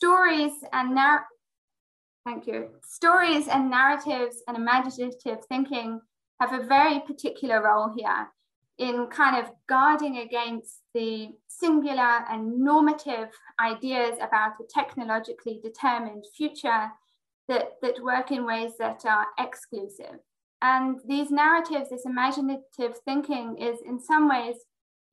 stories and narr thank you. Stories and narratives and imaginative thinking have a very particular role here in kind of guarding against the singular and normative ideas about a technologically determined future that, that work in ways that are exclusive. And these narratives, this imaginative thinking is in some ways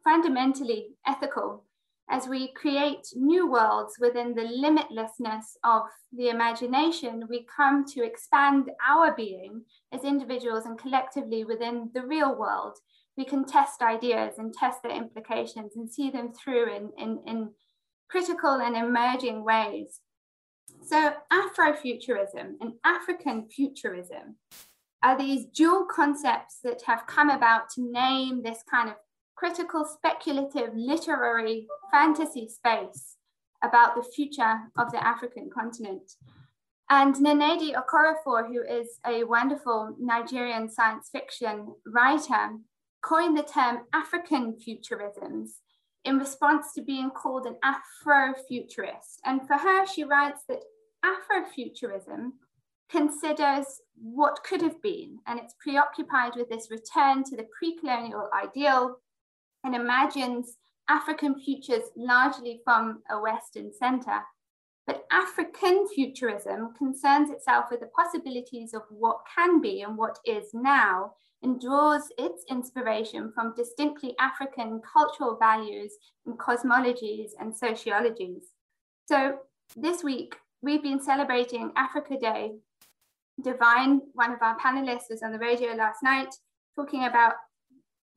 fundamentally ethical as we create new worlds within the limitlessness of the imagination, we come to expand our being as individuals and collectively within the real world we can test ideas and test their implications and see them through in, in, in critical and emerging ways. So Afrofuturism and African futurism are these dual concepts that have come about to name this kind of critical speculative literary fantasy space about the future of the African continent. And Nnedi Okorafor, who is a wonderful Nigerian science fiction writer, coined the term African futurisms in response to being called an Afrofuturist. And for her, she writes that Afrofuturism considers what could have been, and it's preoccupied with this return to the pre colonial ideal and imagines African futures largely from a Western center. But African futurism concerns itself with the possibilities of what can be and what is now, and draws its inspiration from distinctly African cultural values and cosmologies and sociologies. So this week, we've been celebrating Africa Day. Divine, one of our panelists, was on the radio last night talking about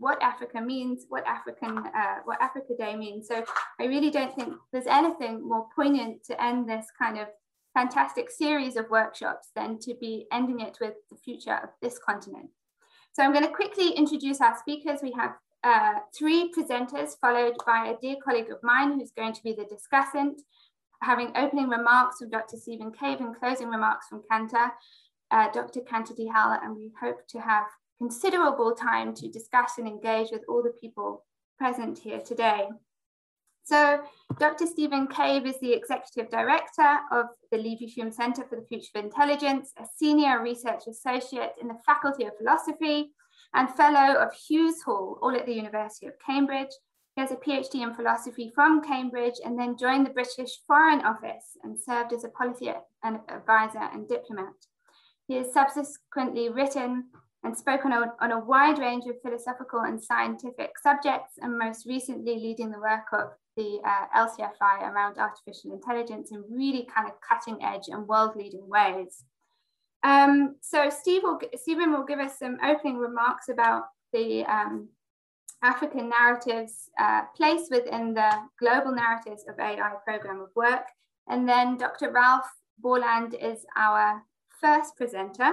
what Africa means, what African, uh, what Africa Day means. So I really don't think there's anything more poignant to end this kind of fantastic series of workshops than to be ending it with the future of this continent. So I'm going to quickly introduce our speakers. We have uh, three presenters followed by a dear colleague of mine who's going to be the discussant, having opening remarks from Dr. Stephen Cave and closing remarks from Kanta, uh, Dr. Kanta Dihal, and we hope to have considerable time to discuss and engage with all the people present here today. So Dr. Stephen Cave is the Executive Director of the Leverhulme Center for the Future of Intelligence, a Senior Research Associate in the Faculty of Philosophy and Fellow of Hughes Hall, all at the University of Cambridge. He has a PhD in philosophy from Cambridge and then joined the British Foreign Office and served as a policy advisor and diplomat. He has subsequently written and spoke on a, on a wide range of philosophical and scientific subjects, and most recently leading the work of the uh, LCFI around artificial intelligence in really kind of cutting edge and world leading ways. Um, so Steve will, Stephen will give us some opening remarks about the um, African narratives uh, place within the global narratives of AI program of work. And then Dr. Ralph Borland is our first presenter.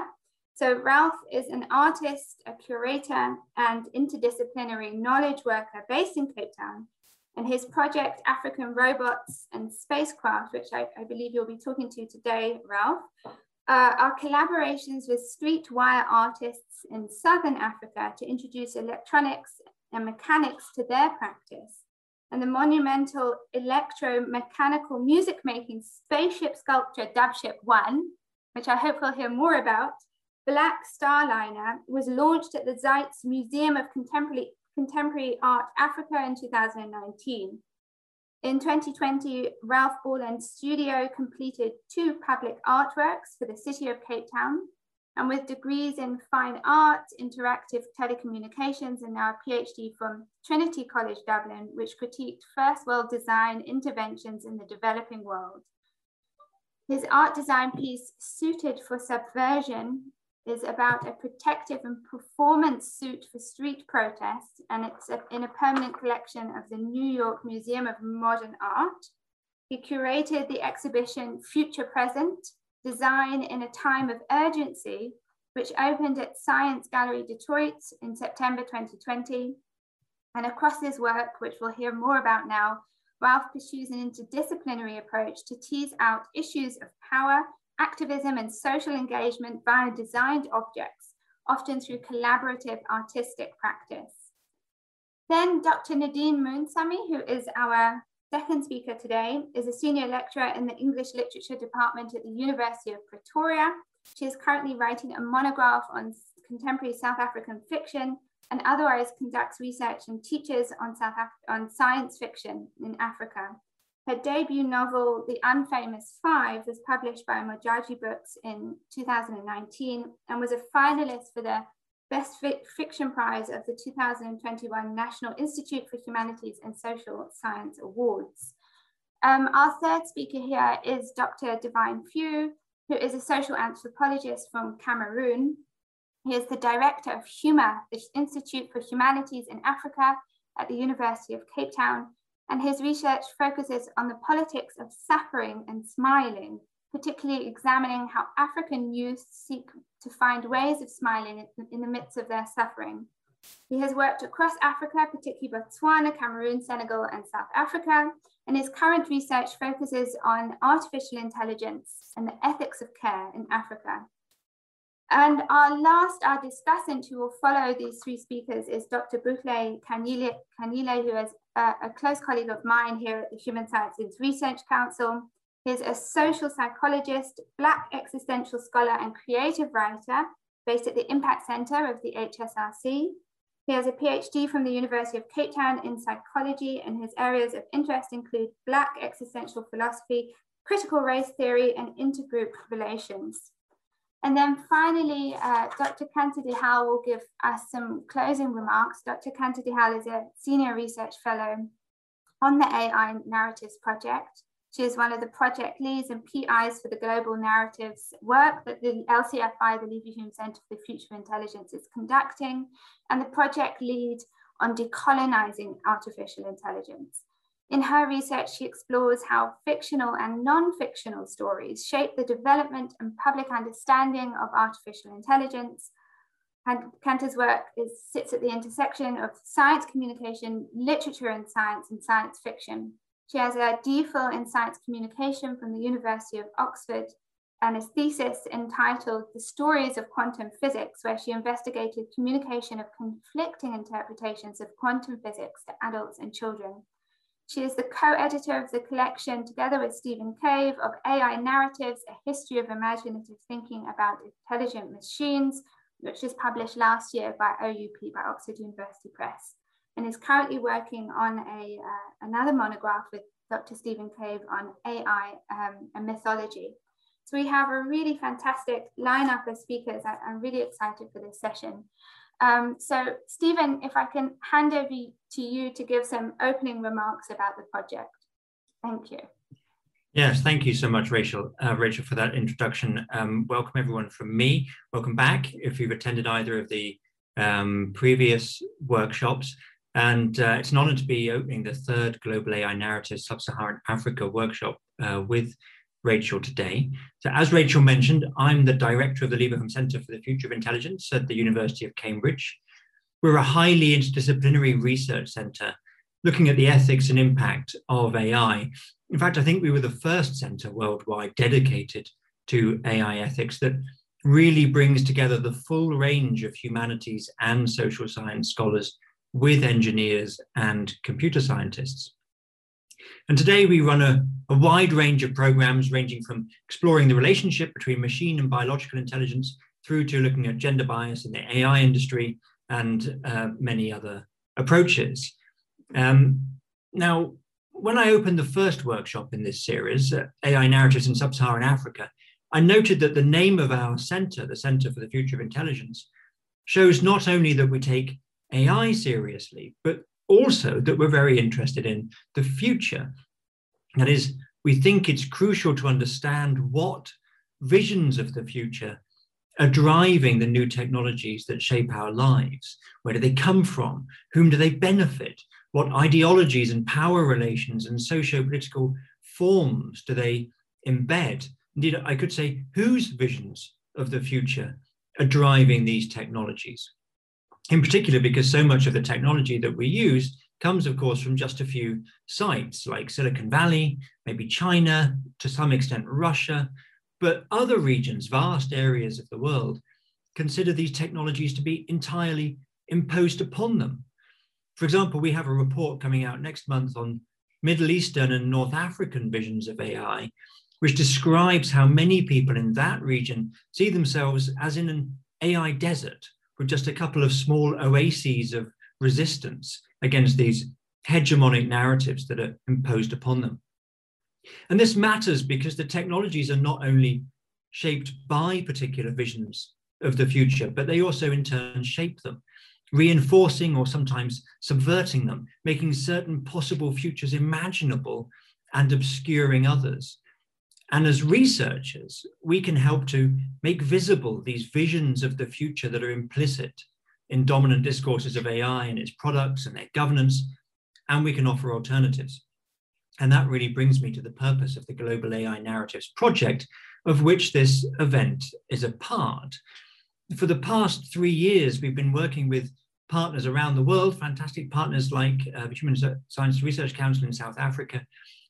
So Ralph is an artist, a curator, and interdisciplinary knowledge worker based in Cape Town. And his project, African Robots and Spacecraft, which I, I believe you'll be talking to today, Ralph, uh, are collaborations with streetwire artists in Southern Africa to introduce electronics and mechanics to their practice. And the monumental electromechanical music making spaceship sculpture Dubship One, which I hope we'll hear more about, Black Starliner was launched at the Zeitz Museum of Contemporary, Contemporary Art Africa in 2019. In 2020, Ralph Borland's studio completed two public artworks for the city of Cape Town. And with degrees in fine art, interactive telecommunications, and now a PhD from Trinity College Dublin, which critiqued first world design interventions in the developing world. His art design piece, Suited for Subversion, is about a protective and performance suit for street protests, and it's a, in a permanent collection of the New York Museum of Modern Art. He curated the exhibition Future Present, Design in a Time of Urgency, which opened at Science Gallery Detroit in September 2020. And across his work, which we'll hear more about now, Ralph pursues an interdisciplinary approach to tease out issues of power activism and social engagement via designed objects, often through collaborative artistic practice. Then Dr. Nadine Moonsamy, who is our second speaker today is a senior lecturer in the English Literature Department at the University of Pretoria. She is currently writing a monograph on contemporary South African fiction and otherwise conducts research and teaches on, South Af on science fiction in Africa. Her debut novel, The Unfamous Five, was published by Modjadji Books in 2019 and was a finalist for the Best Fiction Prize of the 2021 National Institute for Humanities and Social Science Awards. Um, our third speaker here is Dr. Divine Fuh, who is a social anthropologist from Cameroon. He is the director of HUMA, the Institute for Humanities in Africa at the University of Cape Town, and his research focuses on the politics of suffering and smiling, particularly examining how African youth seek to find ways of smiling in the midst of their suffering. He has worked across Africa, particularly Botswana, Cameroon, Senegal, and South Africa, and his current research focuses on artificial intelligence and the ethics of care in Africa. And our last, our discussant who will follow these three speakers is Dr. Buhle Kanile, Khanyile who is a, a, close colleague of mine here at the Human Sciences Research Council. He's a social psychologist, Black existential scholar and creative writer based at the Impact Center of the HSRC. He has a PhD from the University of Cape Town in psychology and his areas of interest include Black existential philosophy, critical race theory and intergroup relations. And then finally, uh, Dr. Kanta Dihal will give us some closing remarks. Dr. Kanta Dihal is a senior research fellow on the AI Narratives Project. She is one of the project leads and PIs for the global narratives work that the LCFI, the Leverhulme Center for the Future of Intelligence, is conducting, and the project lead on decolonizing artificial intelligence. In her research, she explores how fictional and non-fictional stories shape the development and public understanding of artificial intelligence. And Kanta's work is, sits at the intersection of science communication, literature and science, and science fiction. She has a DPhil in science communication from the University of Oxford and a thesis entitled The Stories of Quantum Physics, where she investigated communication of conflicting interpretations of quantum physics to adults and children. She is the co-editor of the collection, together with Stephen Cave, of AI Narratives, A History of Imaginative Thinking About Intelligent Machines, which was published last year by OUP, by Oxford University Press, and is currently working on a, uh, another monograph with Dr. Stephen Cave on AI um, and mythology. So we have a really fantastic lineup of speakers. I, I'm really excited for this session. Um, so Stephen, if I can hand over to you to give some opening remarks about the project. Thank you. Yes, thank you so much, Rachel. Uh, Rachel, for that introduction. Um, welcome everyone from me. Welcome back if you've attended either of the um, previous workshops. And uh, it's an honor to be opening the third Global AI Narrative Sub-Saharan Africa workshop uh, with Rachel today. So as Rachel mentioned, I'm the director of the Leverhulme Center for the Future of Intelligence at the University of Cambridge. We're a highly interdisciplinary research center looking at the ethics and impact of AI. In fact, I think we were the first center worldwide dedicated to AI ethics that really brings together the full range of humanities and social science scholars with engineers and computer scientists. And today we run a, a wide range of programs ranging from exploring the relationship between machine and biological intelligence through to looking at gender bias in the AI industry and uh, many other approaches. Um, now, when I opened the first workshop in this series, uh, AI Narratives in Sub-Saharan Africa, I noted that the name of our center, the Center for the Future of Intelligence, shows not only that we take AI seriously, but also that we're very interested in the future. That is, we think it's crucial to understand what visions of the future are driving the new technologies that shape our lives. Where do they come from? Whom do they benefit? What ideologies and power relations and socio political forms do they embed? Indeed, I could say, whose visions of the future are driving these technologies? In particular because so much of the technology that we use comes, of course, from just a few sites like Silicon Valley, maybe China, to some extent Russia, but other regions, vast areas of the world, consider these technologies to be entirely imposed upon them. For example, we have a report coming out next month on Middle Eastern and North African visions of AI, which describes how many people in that region see themselves as in an AI desert with just a couple of small oases of resistance against these hegemonic narratives that are imposed upon them. And this matters because the technologies are not only shaped by particular visions of the future, but they also in turn shape them, reinforcing or sometimes subverting them, making certain possible futures imaginable and obscuring others. And as researchers, we can help to make visible these visions of the future that are implicit in dominant discourses of AI and its products and their governance, and we can offer alternatives. And that really brings me to the purpose of the Global AI Narratives Project, of which this event is a part. For the past three years, we've been working with partners around the world, fantastic partners like uh, the Human Science Research Council in South Africa,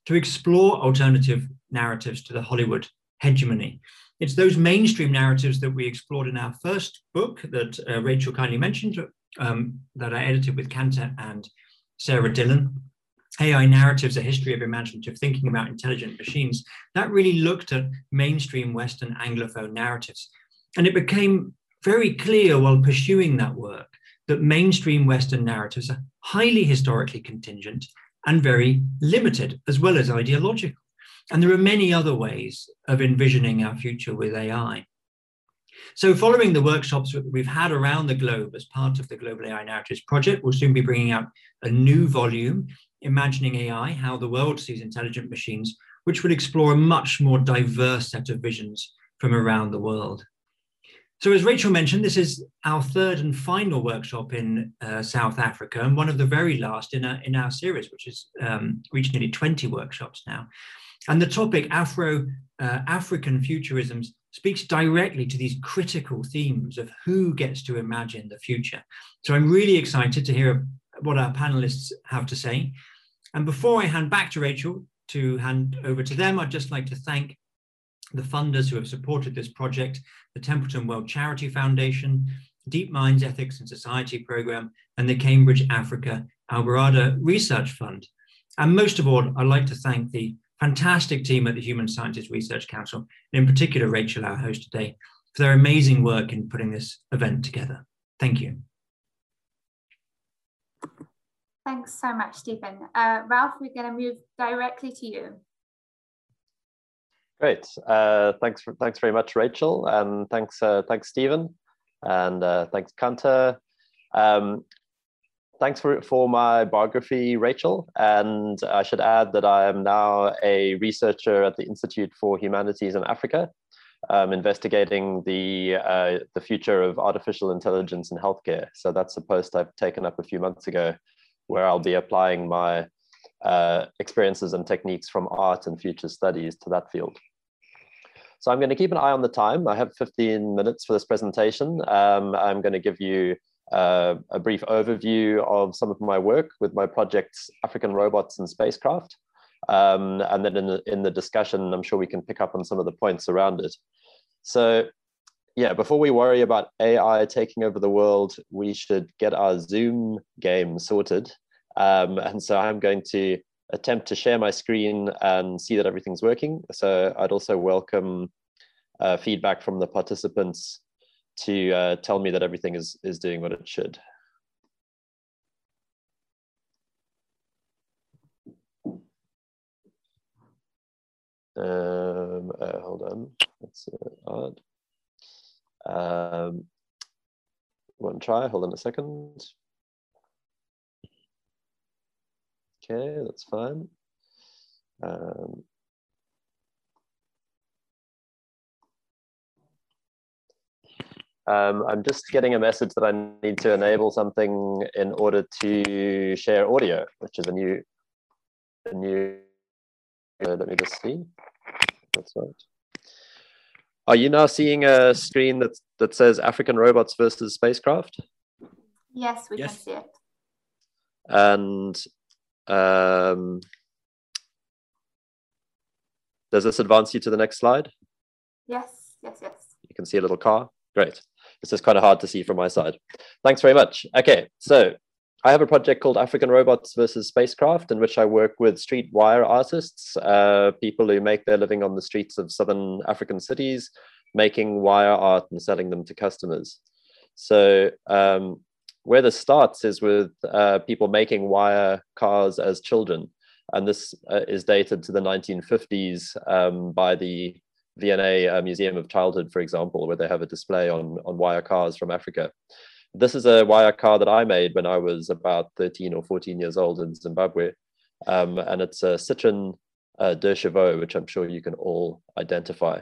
to explore alternative narratives to the Hollywood hegemony. It's those mainstream narratives that we explored in our first book that uh, Rachel kindly mentioned, um, that I edited with Kanta and Sarah Dillon. AI narratives, a history of imaginative thinking about intelligent machines, that really looked at mainstream Western Anglophone narratives. And it became very clear while pursuing that work that mainstream Western narratives are highly historically contingent and very limited, as well as ideological. And there are many other ways of envisioning our future with AI. So, following the workshops that we've had around the globe as part of the Global AI Narratives Project, we'll soon be bringing out a new volume, Imagining AI How the World Sees Intelligent Machines, which will explore a much more diverse set of visions from around the world. So, as Rachel mentioned, this is our third and final workshop in uh, South Africa, and one of the very last in our, in our series, which has um, reached nearly 20 workshops now. And the topic Afro uh, African futurisms speaks directly to these critical themes of who gets to imagine the future. So I'm really excited to hear what our panelists have to say. And before I hand back to Rachel to hand over to them, I'd just like to thank the funders who have supported this project, the Templeton World Charity Foundation, DeepMind's Ethics and Society Program, and the Cambridge Africa Alborada Research Fund. And most of all, I'd like to thank the fantastic team at the Human Sciences Research Council, and in particular, Rachel, our host today, for their amazing work in putting this event together. Thank you. Thanks so much, Stephen. Uh, Ralph, we're going to move directly to you. Great. Uh, thanks for, thanks very much, Rachel, and thanks uh, thanks Stephen, and uh, thanks Kanta. Um, thanks for for my biography, Rachel. And I should add that I am now a researcher at the Institute for Humanities in Africa, um, investigating the uh, the future of artificial intelligence in healthcare. So that's a post I've taken up a few months ago, where I'll be applying my uh, experiences and techniques from art and future studies to that field. So I'm going to keep an eye on the time. I have 15 minutes for this presentation. Um, I'm going to give you uh, a brief overview of some of my work with my projects, African Robots and Spacecraft. Um, and then in the, in the discussion, I'm sure we can pick up on some of the points around it. So yeah, before we worry about AI taking over the world, we should get our Zoom game sorted. Um, and so I'm going to attempt to share my screen and see that everything's working. So I'd also welcome uh, feedback from the participants to uh, tell me that everything is, is doing what it should. Um, uh, hold on, that's odd. Um, one try, hold on a second. Okay, that's fine. Um, Um, I'm just getting a message that I need to enable something in order to share audio, which is a new, a new. Uh, let me just see. That's right. Are you now seeing a screen that that says African robots versus spacecraft? Yes, we yes. can see it. And um, does this advance you to the next slide? Yes, yes, yes. You can see a little car. Great. This is kind of hard to see from my side. Thanks very much. Okay, so I have a project called African Robots versus Spacecraft, in which I work with street wire artists, uh, people who make their living on the streets of southern African cities, making wire art and selling them to customers. So um, where this starts is with uh, people making wire cars as children. And this uh, is dated to the 1950s um, by the V&A uh, Museum of Childhood, for example, where they have a display on, on wire cars from Africa. This is a wire car that I made when I was about 13 or 14 years old in Zimbabwe. Um, and it's a Citroen uh, Deux Chevaux, which I'm sure you can all identify.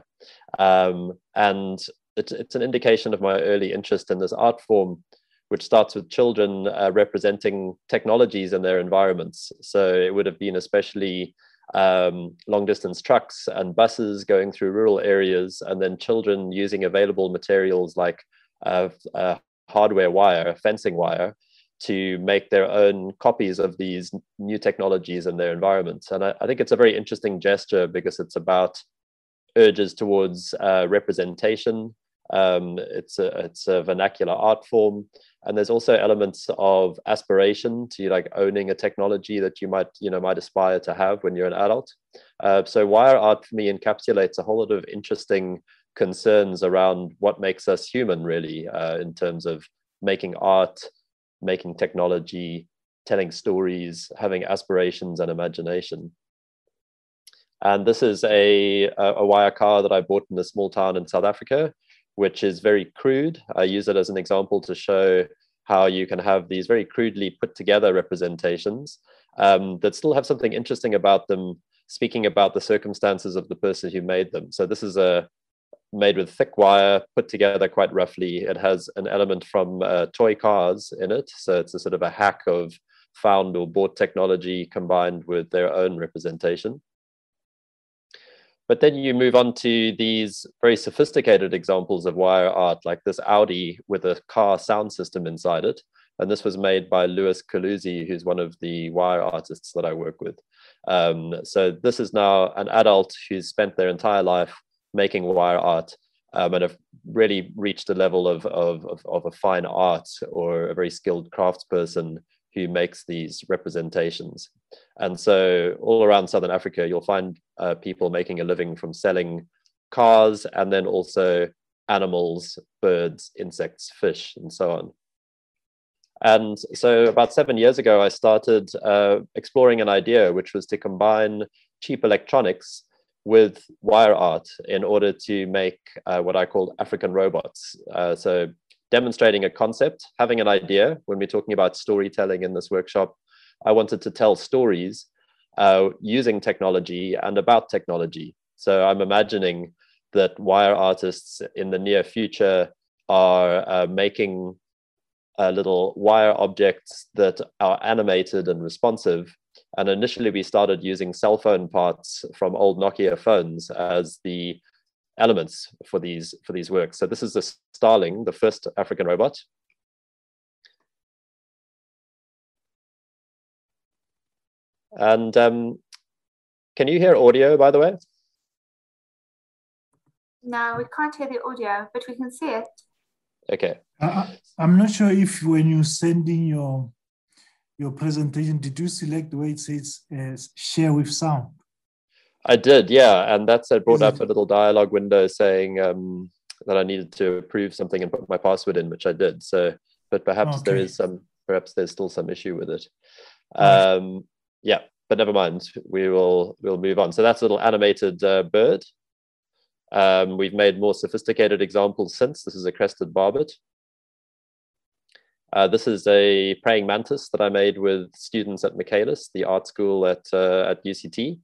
Um, and it's an indication of my early interest in this art form, which starts with children uh, representing technologies in their environments. So it would have been especially um, long distance trucks and buses going through rural areas, and then children using available materials like uh, uh, hardware wire, fencing wire, to make their own copies of these new technologies in their environments. And I, I think it's a very interesting gesture because it's about urges towards uh, representation. Um, it's a it's a vernacular art form, and there's also elements of aspiration to like owning a technology that you might you know might aspire to have when you're an adult. Uh, so wire art for me encapsulates a whole lot of interesting concerns around what makes us human, really, uh, in terms of making art, making technology, telling stories, having aspirations and imagination. And this is a, a wire car that I bought in a small town in South Africa, which is very crude. I use it as an example to show how you can have these very crudely put together representations um, that still have something interesting about them, speaking about the circumstances of the person who made them. So this is a made with thick wire, put together quite roughly. It has an element from uh, toy cars in it. So it's a sort of a hack of found or bought technology combined with their own representation. But then you move on to these very sophisticated examples of wire art, like this Audi with a car sound system inside it. And this was made by Louis Kaluzi, who's one of the wire artists that I work with. Um, so this is now an adult who's spent their entire life making wire art um, and have really reached a level of, of, of, of, a fine art or a very skilled craftsperson who makes these representations. And so all around Southern Africa, you'll find uh, people making a living from selling cars and then also animals, birds, insects, fish, and so on. And so about seven years ago, I started uh, exploring an idea, which was to combine cheap electronics with wire art in order to make uh, what I call African robots. Uh, so demonstrating a concept, having an idea. When we're talking about storytelling in this workshop, I wanted to tell stories uh, using technology and about technology. So I'm imagining that wire artists in the near future are uh, making uh, little wire objects that are animated and responsive and initially, we started using cell phone parts from old Nokia phones as the elements for these for these works. So this is the Starling, the first African robot. And um, can you hear audio, by the way? No, we can't hear the audio, but we can see it. Okay. Uh, I'm not sure if when you send in your your presentation, did you select the way it says uh, share with sound? I did, yeah. And that's it brought up a little dialogue window saying um, that I needed to approve something and put my password in, which I did. So, but perhaps okay. there is some, perhaps there's still some issue with it. Um, yeah, but never mind. We will we'll move on. So that's a little animated uh, bird. Um, we've made more sophisticated examples since. This is a crested barbet. Uh, this is a praying mantis that I made with students at Michaelis, the art school at, uh, at UCT.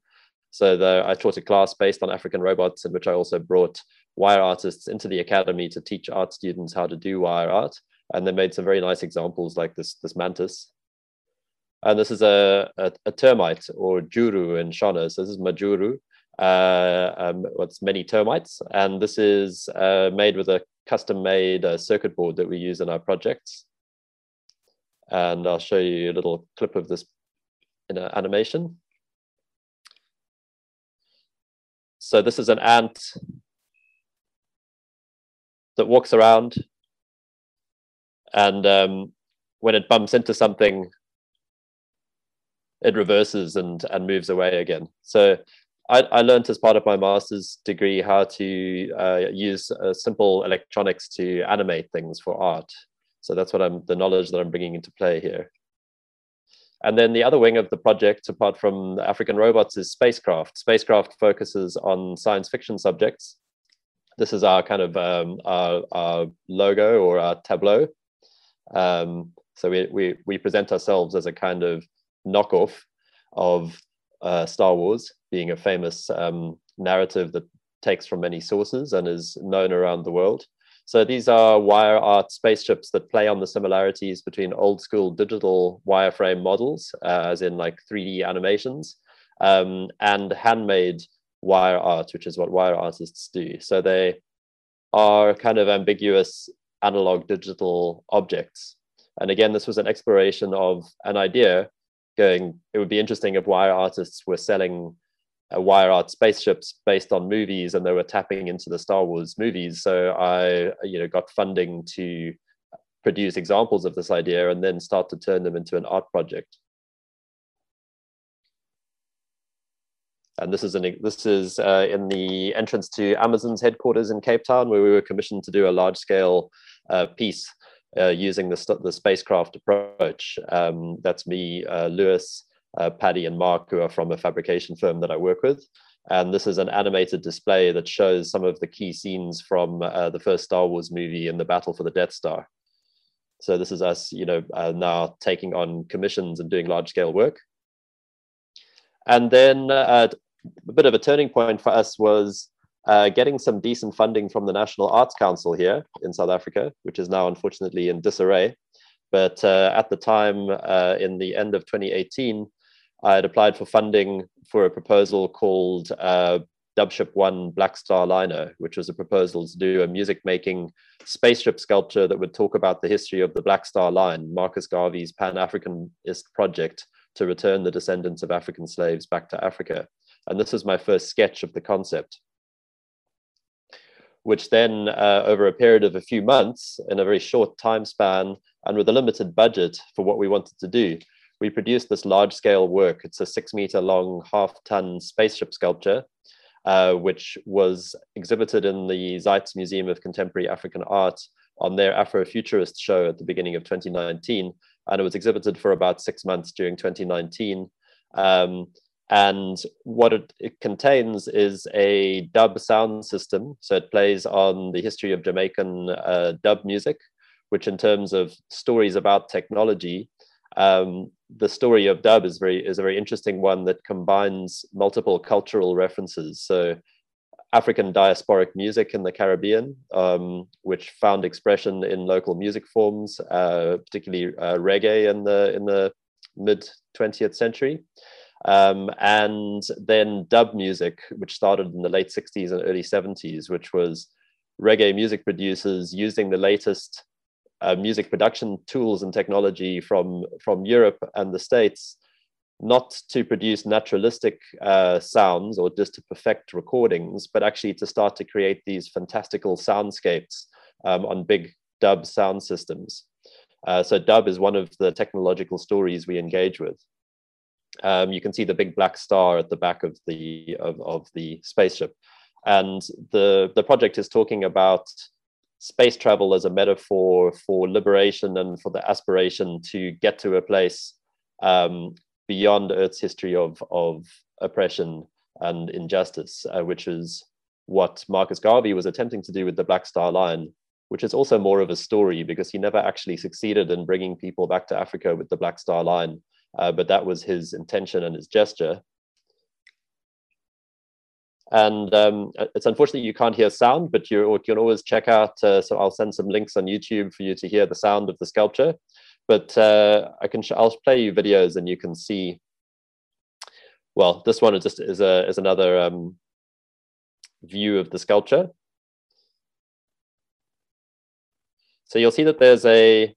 So the, I taught a class based on African robots in which I also brought wire artists into the academy to teach art students how to do wire art. And they made some very nice examples like this, this mantis. And this is a, a, a termite or juru in Shona. So this is majuru, uh, um, what's many termites. And this is uh, made with a custom made uh, circuit board that we use in our projects and I'll show you a little clip of this in an animation. So this is an ant that walks around and um, when it bumps into something, it reverses and and moves away again. So I, I learned as part of my master's degree how to uh, use uh, simple electronics to animate things for art. So that's what I'm the knowledge that I'm bringing into play here. And then the other wing of the project, apart from African robots, is spacecraft. Spacecraft focuses on science fiction subjects. This is our kind of um, our, our, logo or our tableau. Um, so we, we, we present ourselves as a kind of knockoff of uh, Star Wars, being a famous um, narrative that takes from many sources and is known around the world. So these are wire art spaceships that play on the similarities between old school digital wireframe models, uh, as in like 3D animations, um, and handmade wire art, which is what wire artists do. So they are kind of ambiguous analog digital objects. And again, this was an exploration of an idea going, it would be interesting if wire artists were selling wire art spaceships based on movies and they were tapping into the Star Wars movies. So I, you know, got funding to produce examples of this idea and then start to turn them into an art project. And this is an this is uh, in the entrance to Amazon's headquarters in Cape Town, where we were commissioned to do a large scale uh, piece uh, using the, the spacecraft approach. Um, that's me, uh, Lewis, uh, Paddy and Mark, who are from a fabrication firm that I work with. And this is an animated display that shows some of the key scenes from uh, the first Star Wars movie in the Battle for the Death Star. So this is us, you know, uh, now taking on commissions and doing large scale work. And then uh, a bit of a turning point for us was uh, getting some decent funding from the National Arts Council here in South Africa, which is now unfortunately in disarray. But uh, at the time, in the end of 2018, I had applied for funding for a proposal called uh, Dubship One Black Star Liner, which was a proposal to do a music making spaceship sculpture that would talk about the history of the Black Star Line, Marcus Garvey's Pan Africanist project to return the descendants of African slaves back to Africa. And this was my first sketch of the concept, which then, uh, over a period of a few months, in a very short time span, and with a limited budget for what we wanted to do, we produced this large scale work. It's a six meter long, half ton spaceship sculpture, uh, which was exhibited in the Zeitz Museum of Contemporary African Art on their Afrofuturist show at the beginning of 2019. And it was exhibited for about six months during 2019. Um, and what it, it, contains is a dub sound system. So it plays on the history of Jamaican uh, dub music, which, in terms of stories about technology, um, the story of dub is very is a very interesting one that combines multiple cultural references. So African diasporic music in the Caribbean, um, which found expression in local music forms, uh, particularly uh, reggae in the in the mid 20th century, um, and then dub music, which started in the late 60s and early 70s, which was reggae music producers using the latest uh, music production tools and technology from, from Europe and the States, not to produce naturalistic uh, sounds or just to perfect recordings, but actually to start to create these fantastical soundscapes um, on big dub sound systems. Uh, so dub is one of the technological stories we engage with. Um, you can see the big black star at the back of the of, of the spaceship, and the the project is talking about space travel as a metaphor for liberation and for the aspiration to get to a place um, beyond Earth's history of, of oppression and injustice, uh, which is what Marcus Garvey was attempting to do with the Black Star Line, which is also more of a story because he never actually succeeded in bringing people back to Africa with the Black Star Line. Uh, but that was his intention and his gesture. And um, it's unfortunately you can't hear sound, but you can always check out. Uh, so I'll send some links on YouTube for you to hear the sound of the sculpture. But uh, I can I'll play you videos and you can see. Well, this one is just is a is another um, view of the sculpture. So you'll see that there's a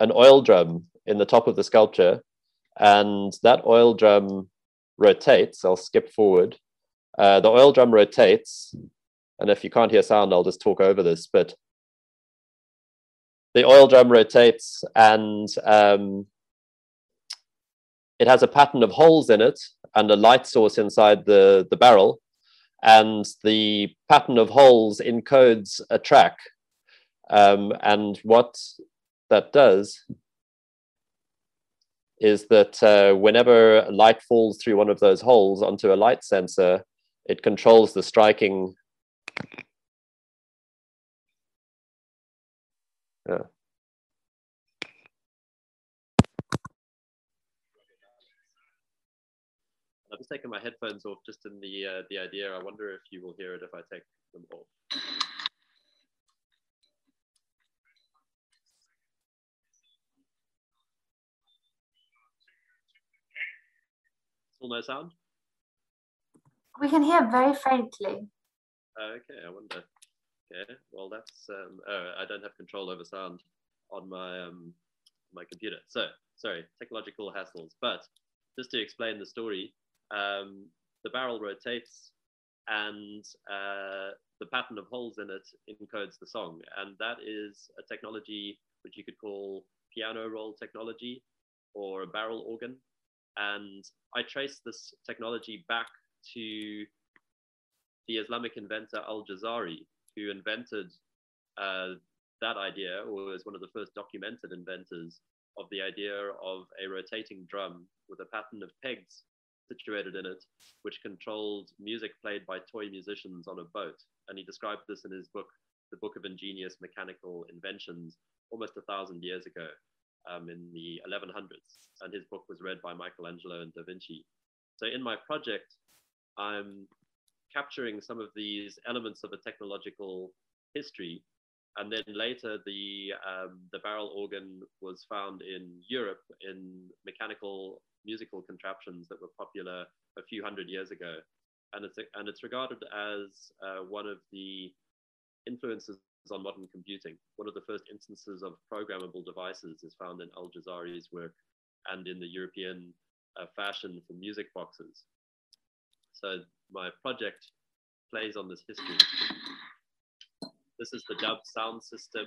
an oil drum in the top of the sculpture, and that oil drum rotates. I'll skip forward uh, the oil drum rotates, and if you can't hear sound, I'll just talk over this, but the oil drum rotates and um, it has a pattern of holes in it and a light source inside the, the barrel. And the pattern of holes encodes a track. Um, and what that does is that uh, whenever light falls through one of those holes onto a light sensor, it controls the striking. Yeah. I've just taken my headphones off just in the uh, the idea. I wonder if you will hear it if I take them off. No sound? We can hear very faintly. Okay, I wonder. Okay, well that's um, oh, I don't have control over sound on my um, my computer. So sorry, technological hassles. But just to explain the story, um, the barrel rotates and uh, the pattern of holes in it encodes the song. And that is a technology which you could call piano roll technology or a barrel organ. And I trace this technology back to the Islamic inventor Al Jazari, who invented uh, that idea, or was one of the first documented inventors of the idea of a rotating drum with a pattern of pegs situated in it, which controlled music played by toy musicians on a boat. And he described this in his book, The Book of Ingenious Mechanical Inventions, almost a thousand years ago um, in the 1100s. And his book was read by Michelangelo and Da Vinci. So in my project, I'm capturing some of these elements of a technological history. And then later, the, um, the barrel organ was found in Europe in mechanical musical contraptions that were popular a few hundred years ago. And it's, and it's regarded as uh, one of the influences on modern computing. One of the first instances of programmable devices is found in Al Jazari's work and in the European uh, fashion for music boxes. So my project plays on this history. This is the dub sound system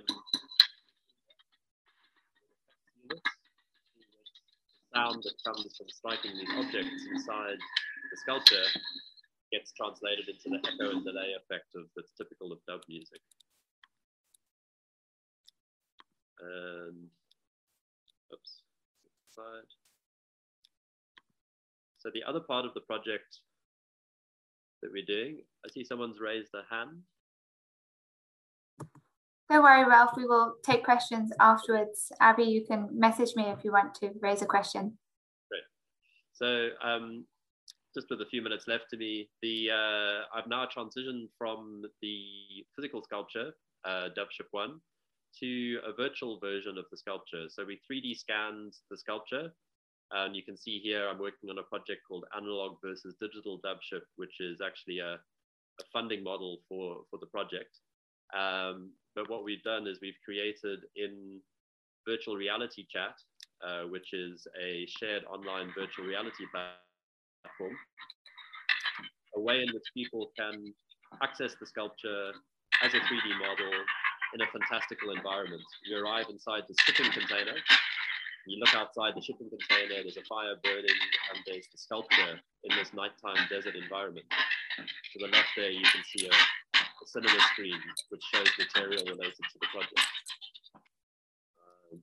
sound that comes from striking these objects inside the sculpture gets translated into the echo and delay effect of that's typical of dub music. And oops, side. So the other part of the project that we're doing, I see someone's raised a hand. Don't worry, Ralph. We will take questions afterwards. Abby, you can message me if you want to raise a question. Great. So, um, just with a few minutes left to me, the uh, I've now transitioned from the physical sculpture, uh, Dubship One, to a virtual version of the sculpture. So we 3D scanned the sculpture, and you can see here I'm working on a project called Analog versus Digital Dubship, which is actually a, a funding model for for the project. Um, but what we've done is we've created in virtual reality chat, uh, which is a shared online virtual reality platform, a way in which people can access the sculpture as a 3D model in a fantastical environment. You arrive inside the shipping container, you look outside the shipping container, there's a fire burning, and there's the sculpture in this nighttime desert environment. To the left there, you can see a cinema screen, which shows material related to the project. Um,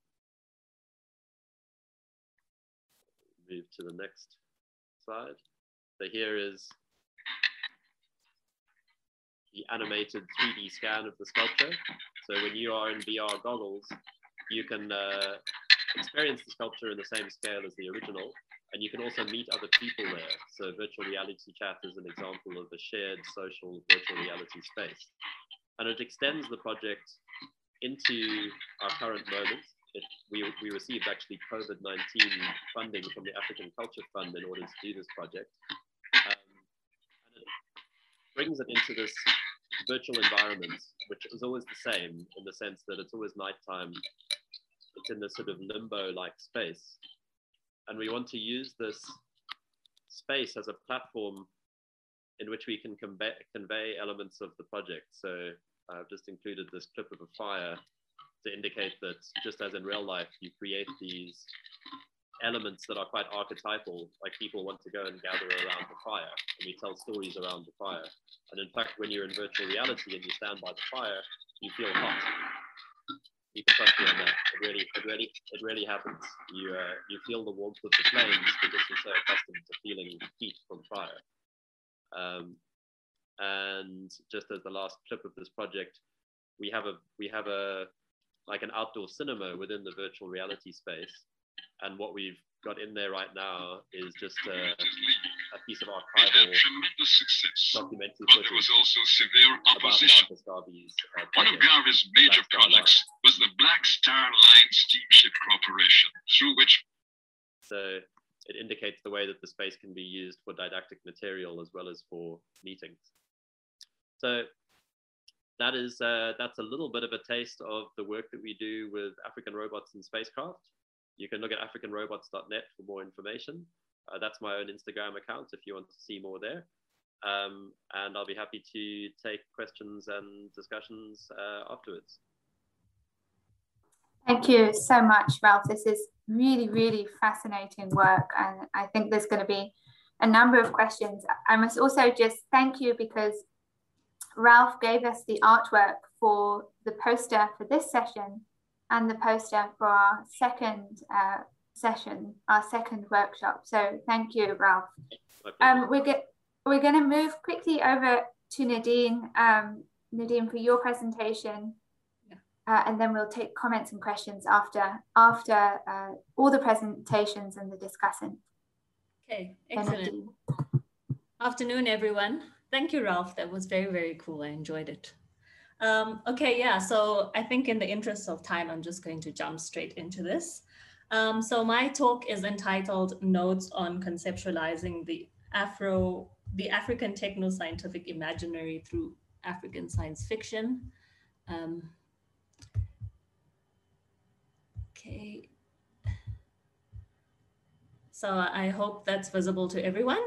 move to the next slide. So here is the animated 3D scan of the sculpture. So when you are in VR goggles, you can uh, experience the sculpture in the same scale as the original, and you can also meet other people there. So virtual reality chat is an example of a shared social virtual reality space. And it extends the project into our current moment. It, we, we received actually COVID-19 funding from the African Culture Fund in order to do this project. Um, and it brings it into this virtual environment, which is always the same in the sense that it's always nighttime. It's in this sort of limbo-like space and we want to use this space as a platform in which we can convey, convey elements of the project. So I've just included this clip of a fire to indicate that just as in real life, you create these elements that are quite archetypal, like people want to go and gather around the fire, and we tell stories around the fire. And in fact, when you're in virtual reality and you stand by the fire, you feel hot. You can trust me on that. It really, it really, it really happens. You, uh, you feel the warmth of the flames because you're so accustomed to feeling heat from fire. Um, and just as the last clip of this project, we have a, we have a, like an outdoor cinema within the virtual reality space and what we've got in there right now is just a piece of archival documentary but there was also severe opposition. Uh, One of Garvey's major projects was the Black Star Line Steamship Corporation, through which. So it indicates the way that the space can be used for didactic material as well as for meetings. So that is uh, that's a little bit of a taste of the work that we do with African robots and spacecraft. You can look at africanrobots.net for more information. Uh, that's my own Instagram account if you want to see more there. Um, and I'll be happy to take questions and discussions uh, afterwards. Thank you so much, Ralph. This is really, really fascinating work. And I think there's going to be a number of questions. I must also just thank you because Ralph gave us the artwork for the poster for this session and the poster for our second uh, session, our second workshop. So thank you, Ralph. Um, we're, get, we're going to move quickly over to Nadine, um, Nadine for your presentation. Uh, and then we'll take comments and questions after after uh, all the presentations and the discussant. Okay, excellent. Afternoon, everyone. Thank you, Ralph. That was very, very cool. I enjoyed it. Um, okay, yeah, so I think in the interest of time, I'm just going to jump straight into this. Um, so my talk is entitled Notes on Conceptualizing the Afro, the African Techno-Scientific Imaginary through African Science Fiction. Um, okay. So I hope that's visible to everyone.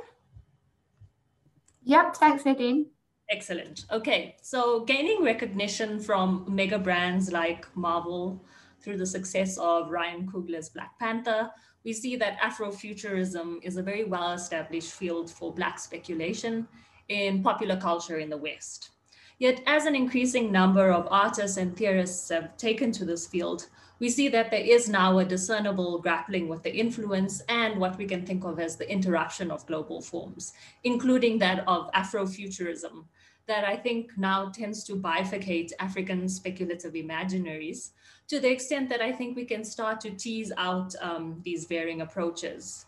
Yep, thanks Nadine. Excellent. Okay, so gaining recognition from mega brands like Marvel through the success of Ryan Coogler's Black Panther, we see that Afrofuturism is a very well established field for Black speculation in popular culture in the West. Yet, as an increasing number of artists and theorists have taken to this field, we see that there is now a discernible grappling with the influence and what we can think of as the interruption of global forms, including that of Afrofuturism, that I think now tends to bifurcate African speculative imaginaries to the extent that I think we can start to tease out um, these varying approaches.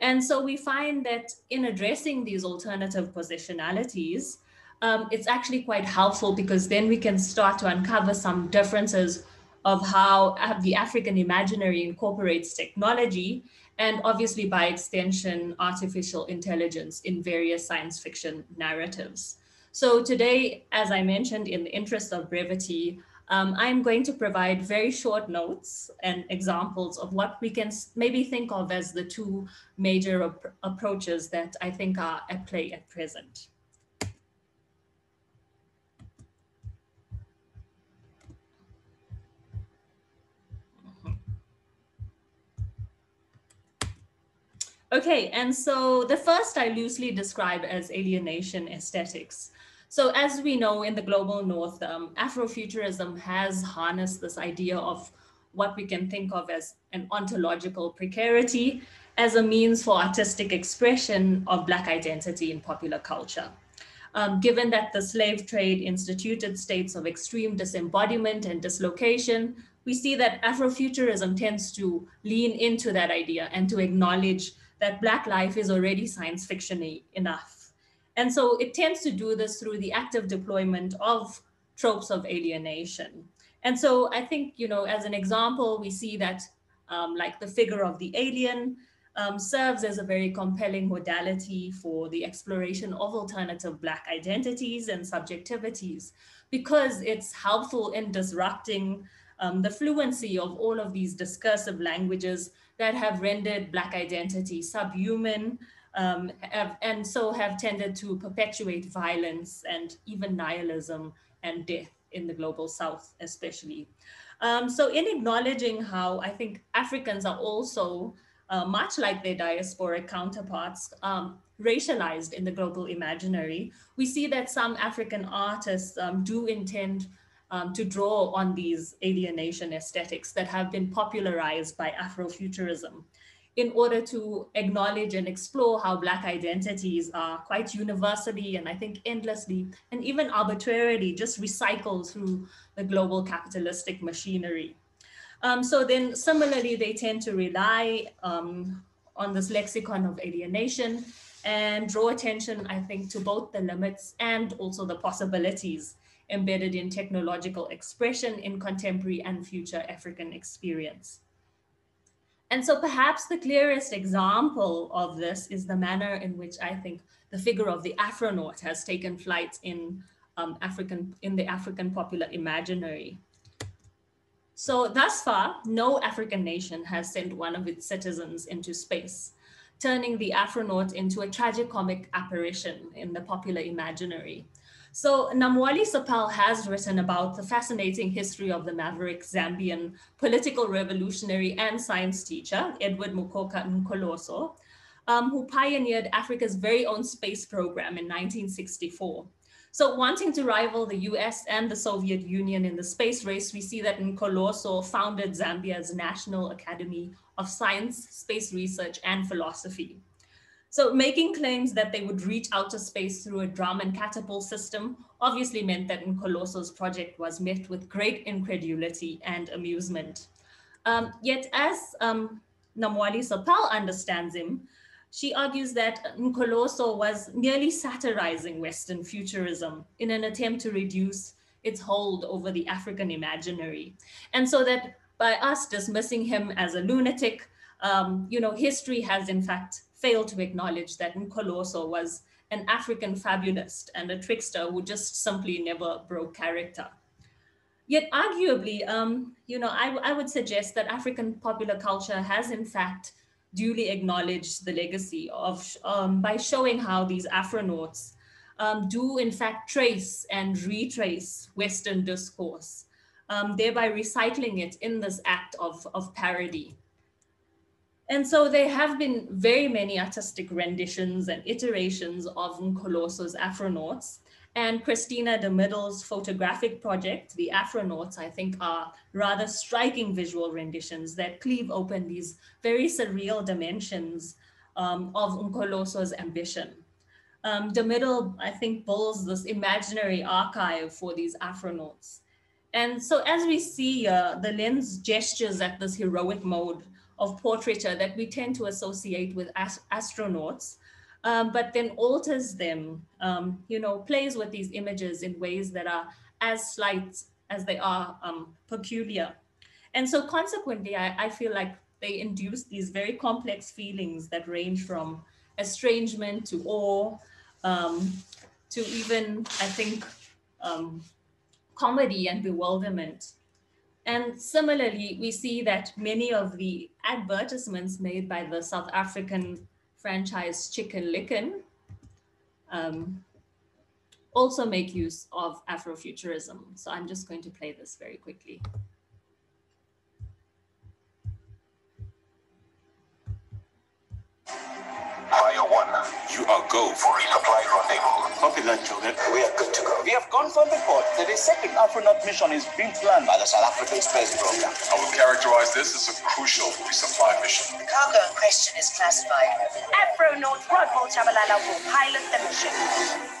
And so we find that in addressing these alternative positionalities, um, it's actually quite helpful because then we can start to uncover some differences of how the African imaginary incorporates technology and obviously by extension, artificial intelligence in various science fiction narratives. So today, as I mentioned, in the interest of brevity, um, I'm going to provide very short notes and examples of what we can maybe think of as the two major ap approaches that I think are at play at present. Okay, and so the first I loosely describe as alienation aesthetics. So as we know in the global north, um, Afrofuturism has harnessed this idea of what we can think of as an ontological precarity as a means for artistic expression of Black identity in popular culture. Um, given that the slave trade instituted states of extreme disembodiment and dislocation, we see that Afrofuturism tends to lean into that idea and to acknowledge that Black life is already science fictiony enough. And so it tends to do this through the active deployment of tropes of alienation. And so I think, you know, as an example, we see that um, like the figure of the alien um, serves as a very compelling modality for the exploration of alternative Black identities and subjectivities because it's helpful in disrupting um, the fluency of all of these discursive languages that have rendered Black identity subhuman, um, have, and so have tended to perpetuate violence and even nihilism and death in the global south, especially. Um, so in acknowledging how I think Africans are also, uh, much like their diasporic counterparts, um, racialized in the global imaginary, we see that some African artists um, do intend um, to draw on these alienation aesthetics that have been popularized by Afrofuturism in order to acknowledge and explore how Black identities are quite universally and I think endlessly and even arbitrarily just recycled through the global capitalistic machinery. Um, so then similarly, they tend to rely um, on this lexicon of alienation and draw attention, I think, to both the limits and also the possibilities embedded in technological expression in contemporary and future African experience. And so perhaps the clearest example of this is the manner in which I think the figure of the Afronaut has taken flight in um, African in the African popular imaginary. So thus far, no African nation has sent one of its citizens into space, turning the Afronaut into a tragicomic apparition in the popular imaginary. So Namwali Serpell has written about the fascinating history of the maverick Zambian political revolutionary and science teacher, Edward Mukuka Nkoloso, um, who pioneered Africa's very own space program in 1964. So wanting to rival the US and the Soviet Union in the space race, we see that Nkoloso founded Zambia's National Academy of Science, Space Research, and Philosophy. So making claims that they would reach outer space through a drum and catapult system obviously meant that Nkoloso's project was met with great incredulity and amusement. Um, yet as um, Namwali Serpell understands him, she argues that Nkoloso was merely satirizing Western futurism in an attempt to reduce its hold over the African imaginary. And so that by us dismissing him as a lunatic, um, you know, history has in fact failed to acknowledge that Nkoloso was an African fabulist and a trickster who just simply never broke character. Yet arguably, um, you know, I, I would suggest that African popular culture has in fact duly acknowledged the legacy of um, by showing how these Afronauts um, do in fact trace and retrace Western discourse, um, thereby recycling it in this act of, of parody. And so there have been very many artistic renditions and iterations of Nkoloso's Afronauts. And Cristina de Middel's photographic project, The Afronauts, I think are rather striking visual renditions that cleave open these very surreal dimensions um, of Nkoloso's ambition. Um, de Middel, I think, builds this imaginary archive for these Afronauts. And so as we see uh, the lens gestures at this heroic mode of portraiture that we tend to associate with ast astronauts, um, but then alters them, um, you know, plays with these images in ways that are as slight as they are um, peculiar. And so consequently, I, I feel like they induce these very complex feelings that range from estrangement to awe, um, to even, I think, um, comedy and bewilderment. And similarly, we see that many of the advertisements made by the South African franchise Chicken Licken um, also make use of Afrofuturism. So I'm just going to play this very quickly. Fire one, you are go for resupply rendezvous. Copy that, Juliet. We are good to go. We have confirmed the report that a second Afronaut mission is being planned by the South African Space Program. I would characterize this as a crucial resupply mission. The cargo in question is classified. Afronaut Rodwell Chabalala will pilot the mission.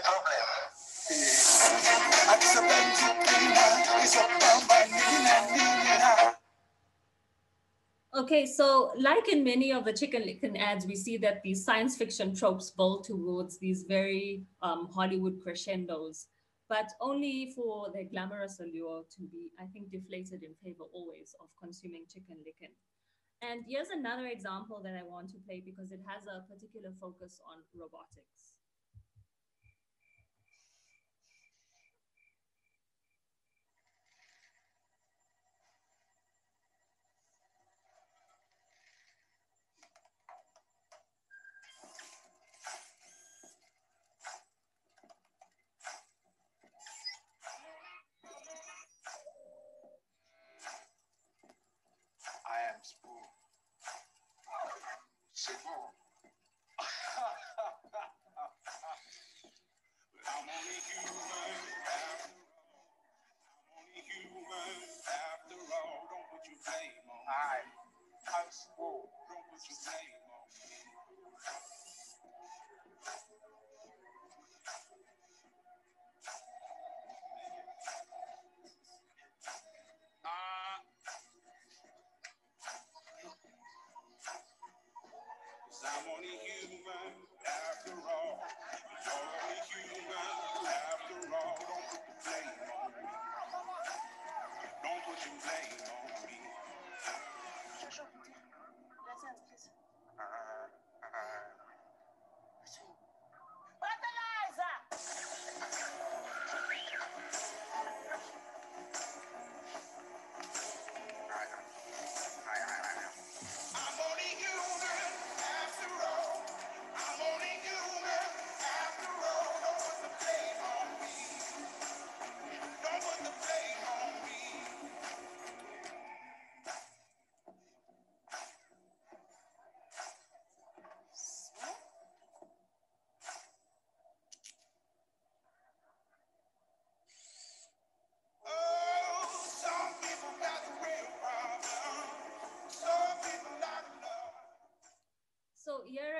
Okay, so like in many of the Chicken Licken ads, we see that these science fiction tropes build towards these very um, Hollywood crescendos, but only for their glamorous allure to be, I think, deflated in favor always of consuming Chicken Licken. And here's another example that I want to play because it has a particular focus on robotics.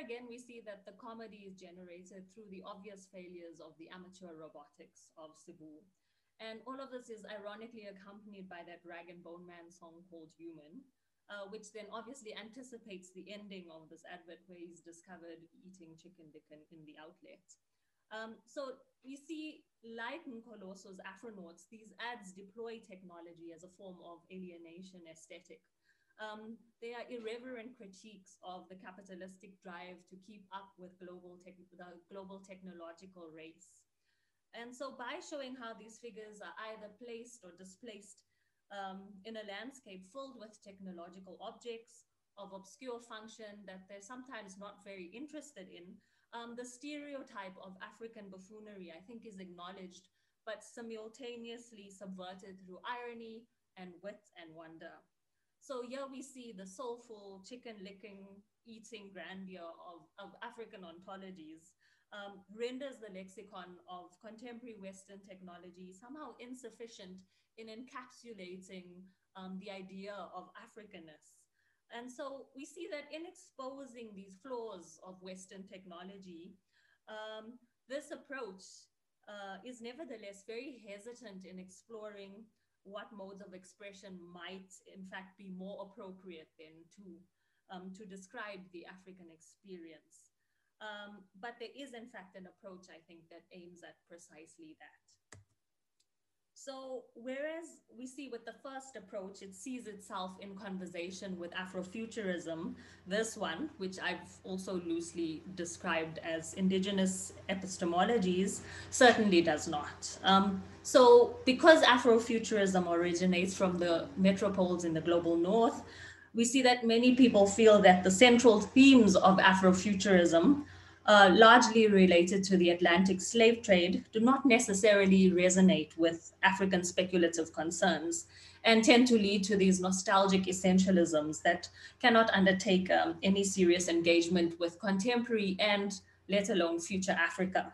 Again, we see that the comedy is generated through the obvious failures of the amateur robotics of Cebu. And all of this is ironically accompanied by that rag and bone man song called Human, uh, which then obviously anticipates the ending of this advert where he's discovered eating Chicken Licken in the outlet. Um, so we see, like Nkoloso's Afronauts, these ads deploy technology as a form of alienation aesthetic um, they are irreverent critiques of the capitalistic drive to keep up with global the global technological race. And so by showing how these figures are either placed or displaced um, in a landscape filled with technological objects of obscure function that they're sometimes not very interested in, um, the stereotype of African buffoonery, I think, is acknowledged, but simultaneously subverted through irony and wit and wonder. So here we see the soulful Chicken Licken, eating grandeur of, of African ontologies um, renders the lexicon of contemporary Western technology somehow insufficient in encapsulating um, the idea of Africanness. And so we see that in exposing these flaws of Western technology, um, this approach uh, is nevertheless very hesitant in exploring what modes of expression might in fact be more appropriate than to, um, to describe the African experience. Um, but there is in fact an approach, I think, that aims at precisely that. So whereas we see with the first approach, it sees itself in conversation with Afrofuturism, this one, which I've also loosely described as indigenous epistemologies, certainly does not. Um, so because Afrofuturism originates from the metropoles in the global north, we see that many people feel that the central themes of Afrofuturism uh, largely related to the Atlantic slave trade, do not necessarily resonate with African speculative concerns and tend to lead to these nostalgic essentialisms that cannot undertake um, any serious engagement with contemporary and let alone future Africa.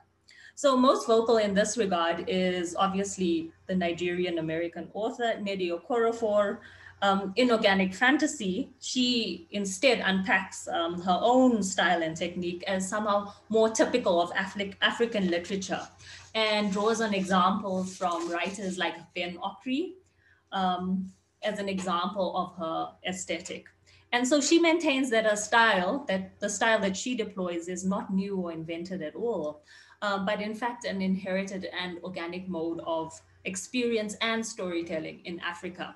So most vocal in this regard is obviously the Nigerian American author Nnedi Okorafor, um, in organic fantasy, she instead unpacks um, her own style and technique as somehow more typical of Afri African literature and draws on examples from writers like Ben Okri um, as an example of her aesthetic. And so she maintains that a style, that the style that she deploys is not new or invented at all, um, but in fact an inherited and organic mode of experience and storytelling in Africa.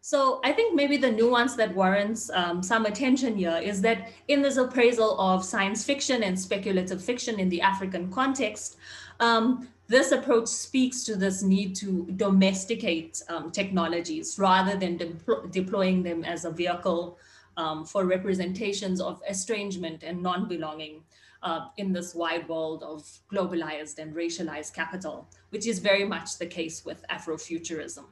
So I think maybe the nuance that warrants um, some attention here is that in this appraisal of science fiction and speculative fiction in the African context, um, this approach speaks to this need to domesticate um, technologies rather than de deploying them as a vehicle um, for representations of estrangement and non-belonging uh, in this wide world of globalized and racialized capital, which is very much the case with Afrofuturism.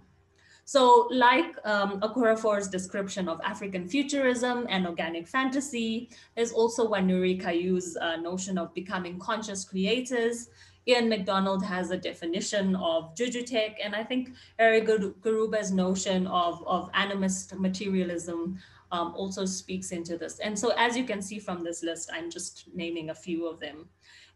So like um, Okorafor's description of African futurism and organic fantasy, there's also Wanuri Kahiu's uh, notion of becoming conscious creators. Ian McDonald has a definition of Jujutech, and I think Harry Garuba's notion of, of animist materialism um, also speaks into this. And so as you can see from this list, I'm just naming a few of them.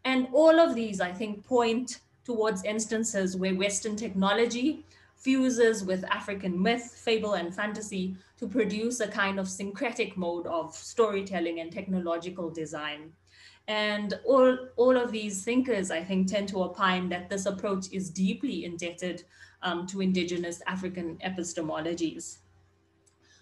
And all of these, I think, point towards instances where Western technology fuses with African myth, fable, and fantasy to produce a kind of syncretic mode of storytelling and technological design. And all, all of these thinkers, I think, tend to opine that this approach is deeply indebted um, to indigenous African epistemologies.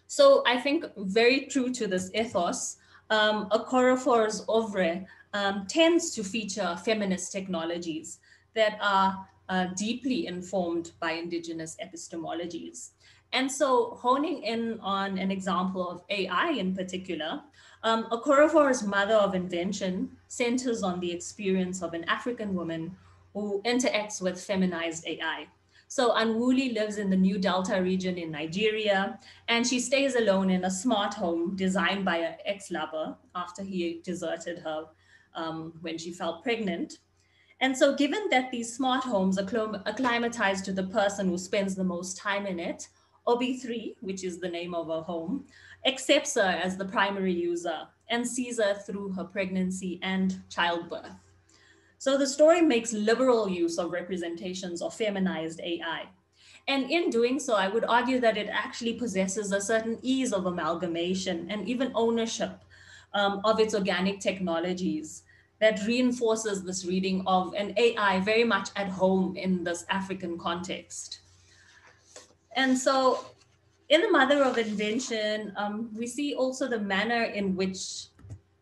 So I think very true to this ethos, um, Okorafor's oeuvre um, tends to feature feminist technologies that are uh, deeply informed by indigenous epistemologies. And so honing in on an example of AI in particular, um, Okorafor's mother of invention centers on the experience of an African woman who interacts with feminized AI. So Anwuli lives in the New Delta region in Nigeria, and she stays alone in a smart home designed by an ex-lover after he deserted her um, when she felt pregnant. And so given that these smart homes are acclimatized to the person who spends the most time in it, Obi3, which is the name of her home, accepts her as the primary user and sees her through her pregnancy and childbirth. So the story makes liberal use of representations of feminized AI. And in doing so, I would argue that it actually possesses a certain ease of amalgamation and even ownership um, of its organic technologies that reinforces this reading of an AI very much at home in this African context. And so in the mother of invention, um, we see also the manner in which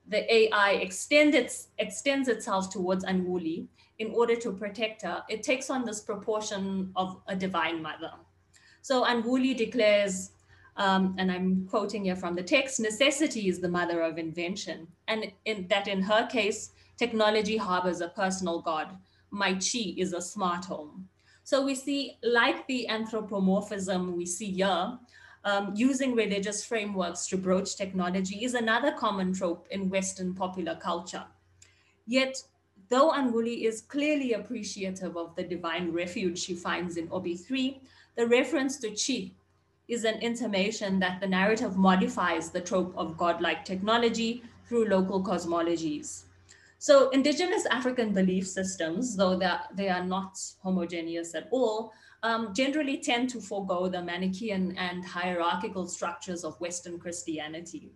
the AI extend its, extends itself towards Anwuli in order to protect her, it takes on this proportion of a divine mother. So Anwuli declares, um, and I'm quoting here from the text, necessity is the mother of invention. And in that in her case, technology harbors a personal God. My chi is a smart home. So we see, like the anthropomorphism we see here, um, using religious frameworks to broach technology is another common trope in Western popular culture. Yet, though Anwuli is clearly appreciative of the divine refuge she finds in Obi 3, the reference to Chi is an intimation that the narrative modifies the trope of godlike technology through local cosmologies. So indigenous African belief systems, though they are not homogeneous at all, um, generally tend to forego the Manichaean and hierarchical structures of Western Christianity.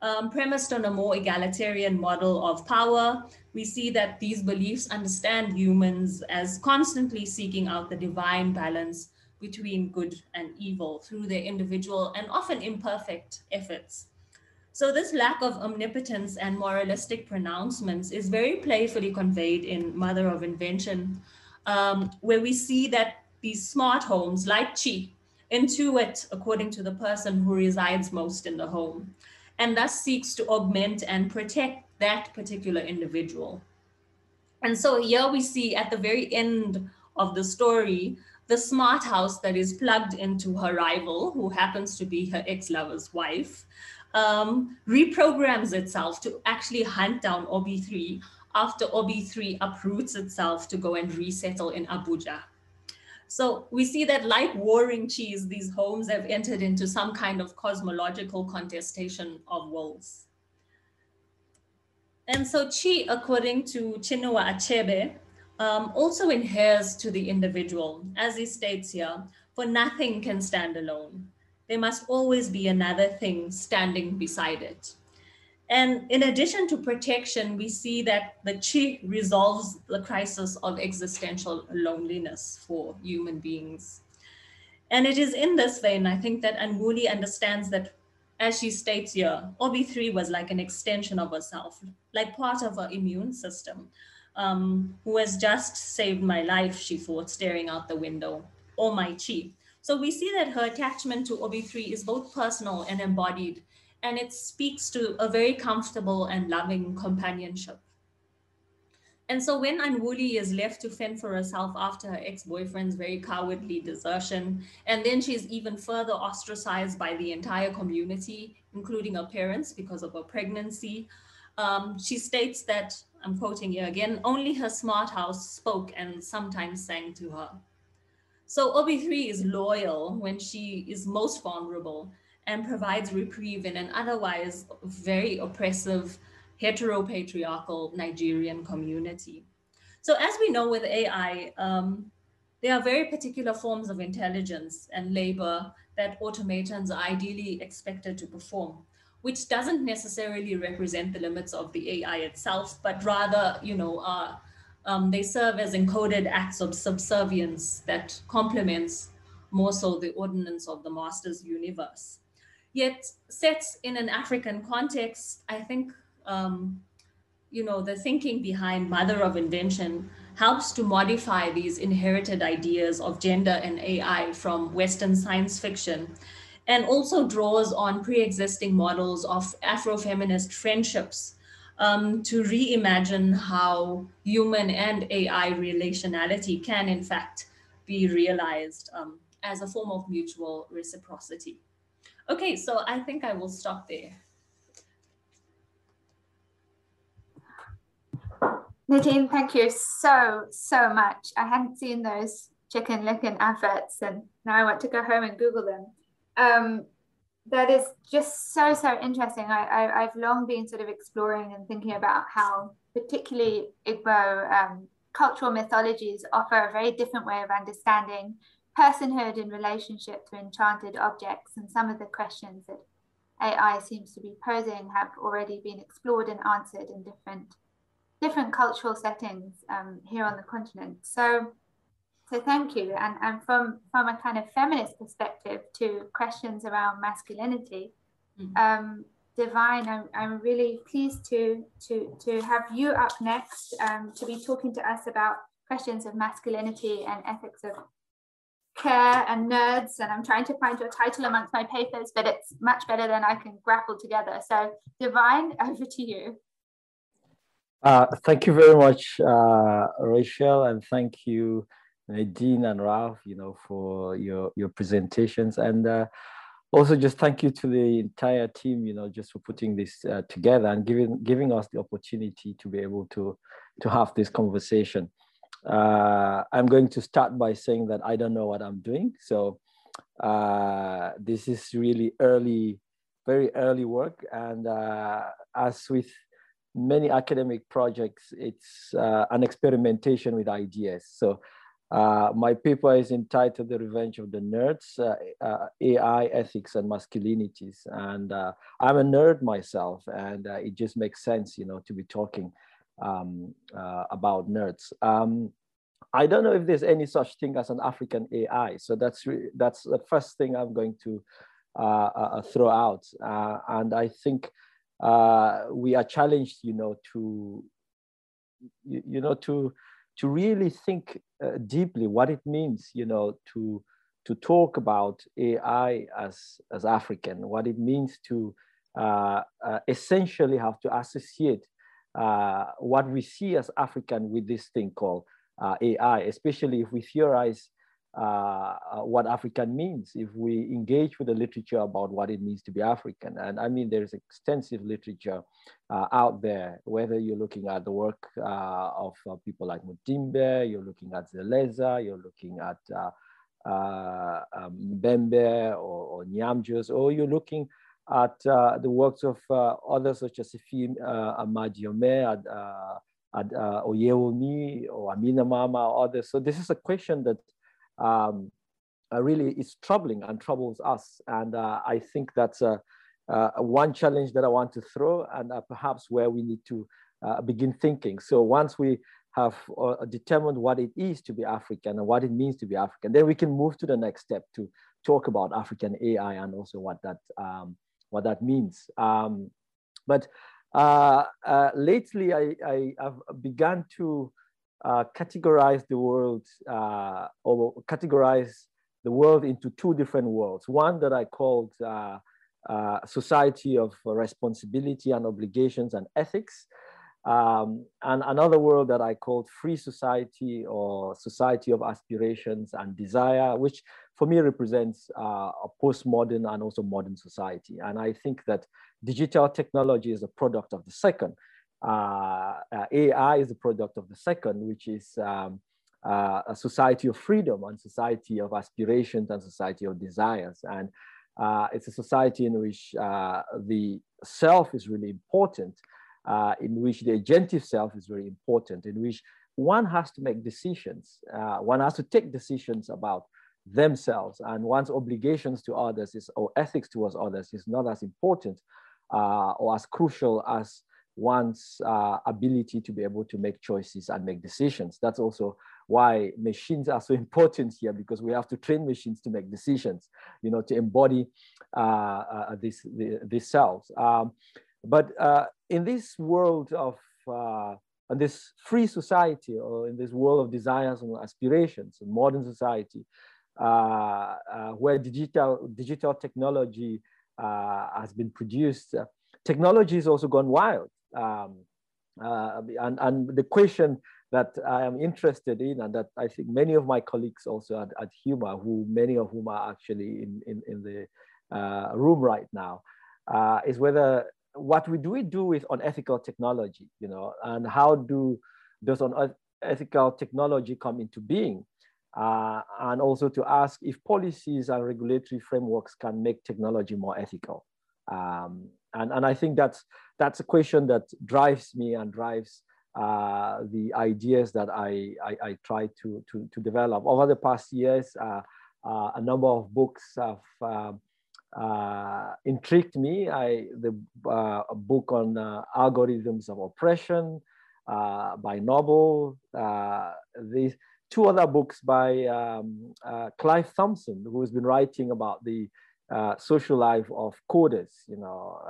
Um, premised on a more egalitarian model of power, we see that these beliefs understand humans as constantly seeking out the divine balance between good and evil through their individual and often imperfect efforts. So this lack of omnipotence and moralistic pronouncements is very playfully conveyed in Mother of Invention, um, where we see that these smart homes like Chi intuit according to the person who resides most in the home and thus seeks to augment and protect that particular individual. And so here we see at the very end of the story, the smart house that is plugged into her rival, who happens to be her ex-lover's wife, um, reprograms itself to actually hunt down Obi3 after Obi3 uproots itself to go and resettle in Abuja. So we see that like warring chi's, these homes have entered into some kind of cosmological contestation of wills. And so chi, according to Chinua Achebe, um, also inheres to the individual, as he states here, for nothing can stand alone. There must always be another thing standing beside it. And in addition to protection, we see that the chi resolves the crisis of existential loneliness for human beings. And it is in this vein, I think, that Anwuli understands that, as she states here, OB3 was like an extension of herself, like part of her immune system, um, who has just saved my life, she thought, staring out the window, or my chi. So we see that her attachment to OB3 is both personal and embodied, and it speaks to a very comfortable and loving companionship. And so when Anwuli is left to fend for herself after her ex-boyfriend's very cowardly desertion, and then she's even further ostracized by the entire community, including her parents because of her pregnancy, um, she states that, I'm quoting here again, only her smart house spoke and sometimes sang to her. So OB3 is loyal when she is most vulnerable and provides reprieve in an otherwise very oppressive heteropatriarchal Nigerian community. So as we know with AI, um, there are very particular forms of intelligence and labor that automatons are ideally expected to perform, which doesn't necessarily represent the limits of the AI itself, but rather, you know, uh, um, they serve as encoded acts of subservience that complements more so the ordinance of the master's universe. Yet set in an African context, I think, um, you know, the thinking behind mother of invention helps to modify these inherited ideas of gender and AI from Western science fiction and also draws on pre-existing models of Afrofeminist friendships um, to reimagine how human and AI relationality can, in fact, be realized um, as a form of mutual reciprocity. Okay, so I think I will stop there. Nadine, thank you so, so much. I hadn't seen those chicken licken adverts and now I want to go home and Google them. Um, that is just so so interesting. I, I have long been sort of exploring and thinking about how particularly Igbo um, cultural mythologies offer a very different way of understanding personhood in relationship to enchanted objects, and some of the questions that AI seems to be posing have already been explored and answered in different different cultural settings um, here on the continent. So so thank you. And, and from, from a kind of feminist perspective to questions around masculinity, mm-hmm. um, Divine, I'm, I'm really pleased to, to, to have you up next um, to be talking to us about questions of masculinity and ethics of care and nerds. And I'm trying to find your title amongst my papers, but it's much better than I can grapple together. So Divine, over to you. Uh, thank you very much, uh, Rachel, and thank you Nadine and Ralph, you know, for your your presentations, and uh, also just thank you to the entire team, you know, just for putting this uh, together and giving giving us the opportunity to be able to to have this conversation. Uh, I'm going to start by saying that I don't know what I'm doing, so uh, this is really early, very early work, and uh, as with many academic projects, it's uh, an experimentation with ideas. So uh, my paper is entitled The Revenge of the Nerds, uh, uh, AI, Ethics, and Masculinities. And uh, I'm a nerd myself, and uh, it just makes sense, you know, to be talking um, about nerds. Um, I don't know if there's any such thing as an African AI. So that's, that's the first thing I'm going to throw out. and I think we are challenged, you know, to, you, you know, to, to really think uh, deeply what it means, you know, to to talk about AI as as African, what it means to uh, uh, essentially have to associate uh, what we see as African with this thing called uh, AI, especially if we theorize uh, uh, what African means if we engage with the literature about what it means to be African. And I mean, there's extensive literature uh, out there, whether you're looking at the work uh, of uh, people like Mudimbe, you're looking at Zeleza, you're looking at uh, um, Mbembe or, or Nyamnjoh, or you're looking at the works of others such as Ifim uh, Amadiume, uh, uh, Oyewumi or Amina Mama or others. So this is a question that um, really is troubling and troubles us. And I think that's a, one challenge that I want to throw and perhaps where we need to begin thinking. So once we have uh, determined what it is to be African and what it means to be African, then we can move to the next step to talk about African AI and also what that um, what that means. Um, but uh, uh, lately, I, I, have begun to uh, categorize the world uh, or categorize the world into two different worlds. One that I called uh, uh, society of responsibility and obligations and ethics, um, and another world that I called free society or society of aspirations and desire, which for me represents uh, a postmodern and also modern society. And I think that digital technology is a product of the second. Uh, uh, AI is a product of the second, which is um, uh, a society of freedom and society of aspirations and society of desires. And it's a society in which the self is really important in which the agentive self is very important, in which one has to make decisions. One has to take decisions about themselves and one's obligations to others is, or ethics towards others is not as important uh, or as crucial as one's uh, ability to be able to make choices and make decisions. That's also why machines are so important here because we have to train machines to make decisions, you know, to embody uh, uh, these, the, these selves. Um, but uh, in this world of uh, in this free society or in this world of desires and aspirations, in modern society, uh, uh where digital digital technology uh, has been produced, uh, technology has also gone wild. Um, and, and the question that I am interested in, and that I think many of my colleagues also at, at Huma, who many of whom are actually in, in, in the room right now, is whether what we do we do with unethical technology, you know, and how do does unethical technology come into being? Uh, and also to ask if policies and regulatory frameworks can make technology more ethical. Um, and, and I think that's, that's a question that drives me and drives uh, the ideas that I, I, I, try to, to, to develop. Over the past years, uh, uh a number of books have um, uh, intrigued me. I the uh, book on uh, algorithms of oppression by Noble. These two other books by um, Clive Thompson, who has been writing about the social life of coders. You know,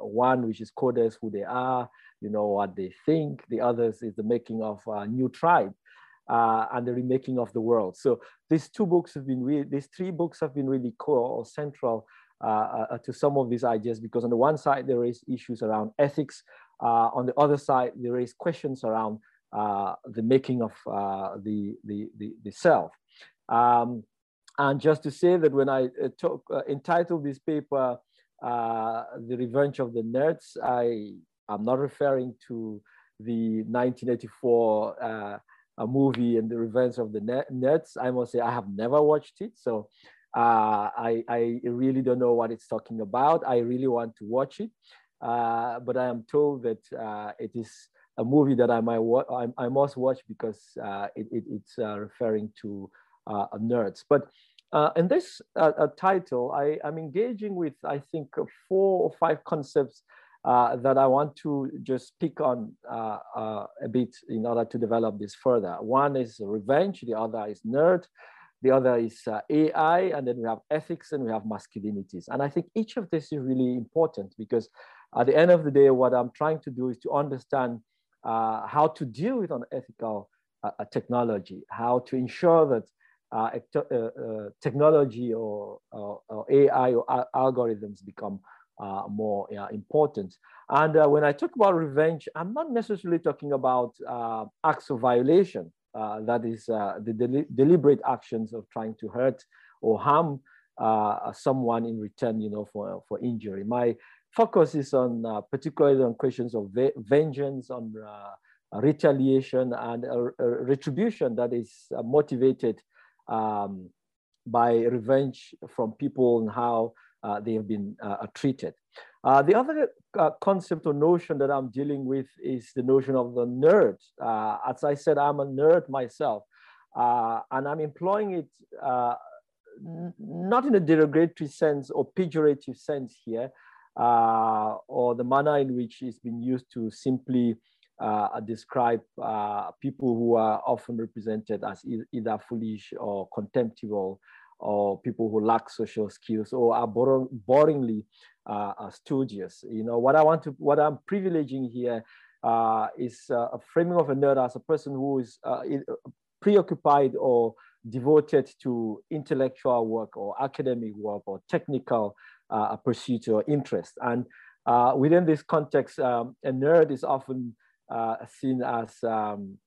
one which is coders who they are, you know what they think. The others is the making of a new tribe uh, and the remaking of the world. So these two books have been really, these three books have been really core or central uh, uh, to some of these ideas because on the one side, there is issues around ethics. Uh, on the other side, there is questions around uh, the making of uh, the, the, the, the, self. Um, and just to say that when I talk, entitled this paper, The Revenge of the Nerds, I am not referring to the 1984 a movie and the Revenge of the Nerds. I must say I have never watched it, so uh, I, I really don't know what it's talking about. I really want to watch it, uh, but I am told that uh, it is a movie that I might I, I, must watch because uh, it, it, it's uh, referring to uh, nerds. But in this title, I am engaging with I think four or five concepts uh, that I want to just pick on uh, uh, a bit in order to develop this further. One is revenge, the other is nerd, the other is uh, AI, and then we have ethics and we have masculinities. And I think each of this is really important because at the end of the day, what I'm trying to do is to understand uh, how to deal with unethical technology, how to ensure that uh, uh, technology or, or, AI or algorithms become uh, more important. And uh, when I talk about revenge, I'm not necessarily talking about uh, acts of violation. Uh, that is uh, the deli deliberate actions of trying to hurt or harm uh, someone in return, you know, for, for injury. My focus is on particularly on questions of vengeance, on retaliation and retribution that is motivated um, by revenge from people and how uh, they have been uh, treated. Uh, the other concept or notion that I'm dealing with is the notion of the nerd. as I said, I'm a nerd myself, and I'm employing it not in a derogatory sense or pejorative sense here, uh, or the manner in which it's been used to simply uh, describe uh, people who are often represented as e either foolish or contemptible or people who lack social skills or are boringly uh, studious. You know, what I want to, what I'm privileging here uh, is uh, a framing of a nerd as a person who is uh, preoccupied or devoted to intellectual work or academic work or technical uh, pursuit or interest. And uh, within this context, um, a nerd is often seen as um,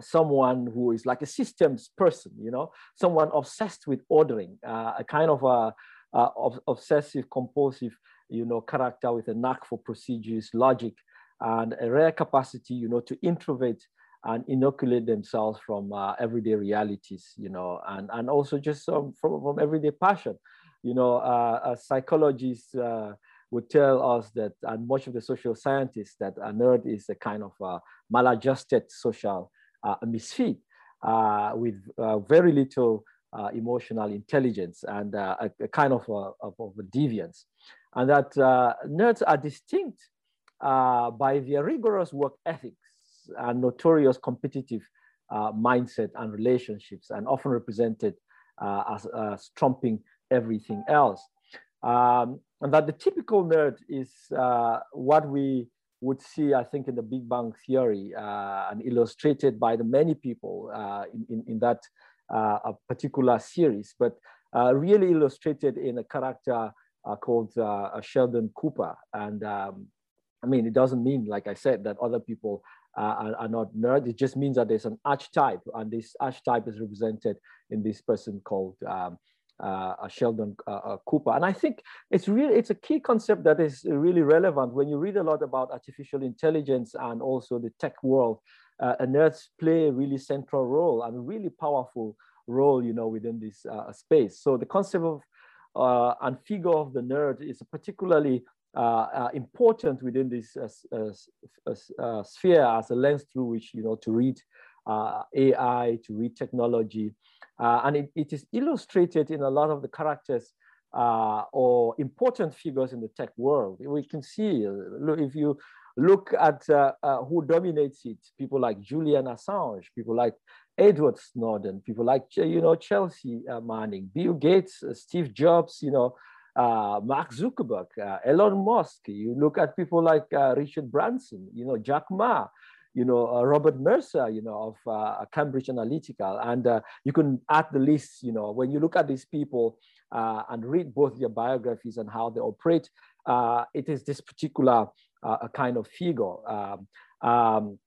someone who is like a systems person, you know, someone obsessed with ordering, uh, a kind of a, a, obsessive compulsive, you know, character with a knack for procedures, logic, and a rare capacity, you know, to introvert and inoculate themselves from uh, everyday realities, you know, and, and also just um, from, from everyday passion. You know, uh, psychologists uh, would tell us that, and much of the social scientists, that a nerd is a kind of a maladjusted social uh, misfit uh, with uh, very little emotional intelligence and a, a, kind of a, of a deviance. And that nerds are distinct by their rigorous work ethics and notorious competitive mindset and relationships and often represented as, as trumping everything else. Um, and that the typical nerd is uh, what we would see, I think, in the Big Bang Theory uh, and illustrated by the many people uh, in, in, in, that uh, particular series, but uh, really illustrated in a character uh, called Sheldon Cooper. And um, I mean, it doesn't mean, like I said, that other people are, are, not nerds. It just means that there's an archetype, and this archetype is represented in this person called um, uh, Sheldon uh, uh, Cooper. And I think it's really, it's a key concept that is really relevant when you read a lot about artificial intelligence and also the tech world. Uh, nerds play a really central role and a really powerful role, you know, within this uh, space. So the concept of uh, and figure of the nerd is particularly uh, important within this sphere as a lens through which, you know, to read AI, to read technology, uh, and it, it is illustrated in a lot of the characters uh, or important figures in the tech world. We can see, uh, if you look at uh, uh, who dominates it, people like Julian Assange, people like Edward Snowden, people like, you know, Chelsea uh, Manning, Bill Gates, Steve Jobs, you know, Mark Zuckerberg, Elon Musk. You look at people like Richard Branson, you know, Jack Ma, you know, uh, Robert Mercer, you know, of uh, Cambridge Analytica. And uh, you can add the list, you know, when you look at these people uh, and read both their biographies and how they operate, uh, it is this particular uh, kind of figure. Um, um,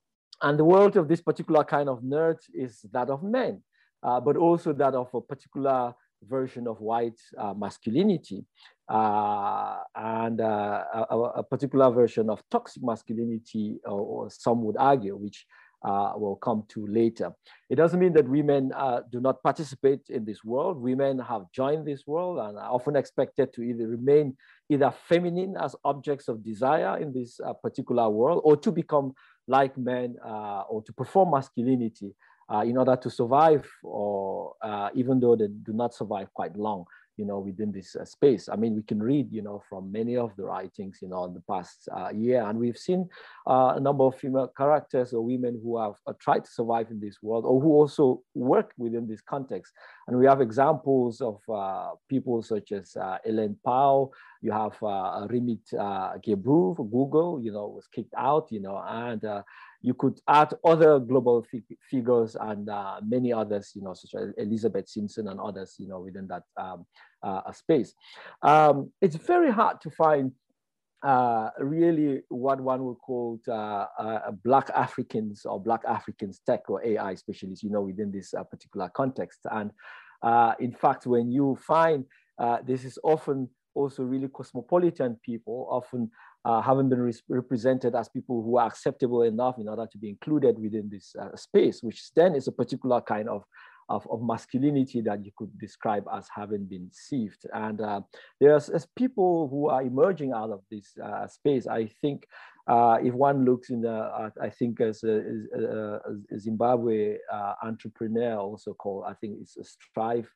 and the world of this particular kind of nerd is that of men, but also that of a particular version of white masculinity uh, and uh, a, a, particular version of toxic masculinity, or, or some would argue, which uh, we'll come to later. It doesn't mean that women uh, do not participate in this world. Women have joined this world and are often expected to either remain either feminine as objects of desire in this uh, particular world or to become like men uh, or to perform masculinity in order to survive or even though they do not survive quite long you know, within this uh, space. I mean, we can read, you know, from many of the writings, you know, in the past uh, year, and we've seen uh, a number of female characters or women who have uh, tried to survive in this world or who also work within this context. And we have examples of uh, people such as uh, Ellen Pao, you have uh, Timnit uh, Gebru Google, you know, was kicked out, you know, and you could add other global fig figures and uh, many others, you know, such as Elizabeth Simpson and others, you know, within that um, uh, space. Um, it's very hard to find uh, really what one would call uh, uh, Black Africans or Black Africans tech or AI specialists, you know, within this uh, particular context. And in fact, when you find this is often also really cosmopolitan people, often uh, haven't been re represented as people who are acceptable enough in order to be included within this uh, space, which then is a particular kind of, of, of, masculinity that you could describe as having been sieved. And uh, there's people who are emerging out of this uh, space. I think uh, if one looks in the, I think as a, as a Zimbabwe uh, entrepreneur also called, I think it's a Strive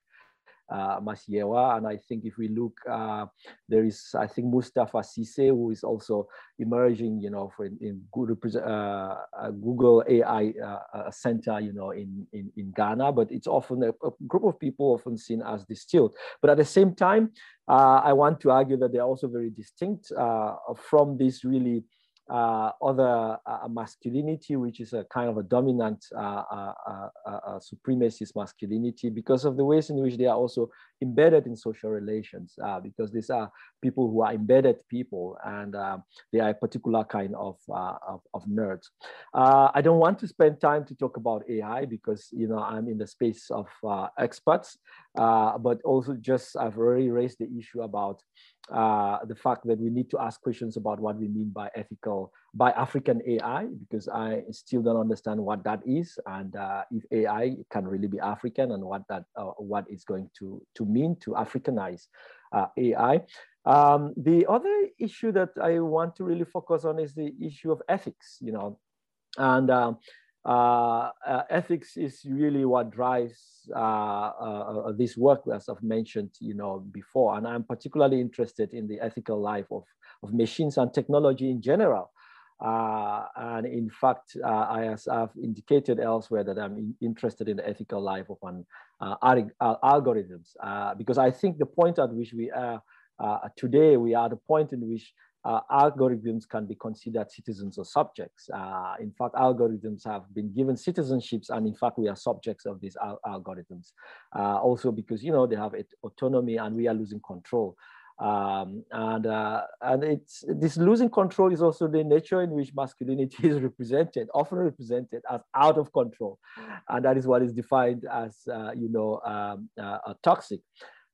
uh, Masiyiwa. And I think if we look, uh, there is, I think, Moustapha Cisse, who is also emerging, you know, for in, in Google, uh, Google AI uh, Center, you know, in, in, in Ghana. But it's often a, a, group of people often seen as distilled. But at the same time, uh, I want to argue that they're also very distinct uh, from this really uh, other uh, masculinity, which is a kind of a dominant uh, uh, uh, supremacist masculinity because of the ways in which they are also embedded in social relations, because these are people who are embedded people and they are a particular kind of, of, of, nerds. I don't want to spend time to talk about AI because, you know, I'm in the space of experts, but also just I've already raised the issue about uh, the fact that we need to ask questions about what we mean by ethical, by African AI, because I still don't understand what that is, and uh, if AI can really be African, and what that uh, what is going to to mean to Africanize uh, AI. Um, the other issue that I want to really focus on is the issue of ethics, you know, and um, uh, uh, ethics is really what drives uh, uh, uh, this work, as I've mentioned, you know, before. And I'm particularly interested in the ethical life of, of machines and technology in general. And in fact, I as I've indicated elsewhere that I'm in, interested in the ethical life of an algorithms, because I think the point at which we are today, we are the point in which uh, algorithms can be considered citizens or subjects. Uh, in fact, algorithms have been given citizenships, and in fact, we are subjects of these al algorithms. Uh, also because, you know, they have autonomy and we are losing control. Um, and uh, and it's this losing control is also the nature in which masculinity is represented, often represented as out of control, and that is what is defined as uh, you know um, uh, toxic.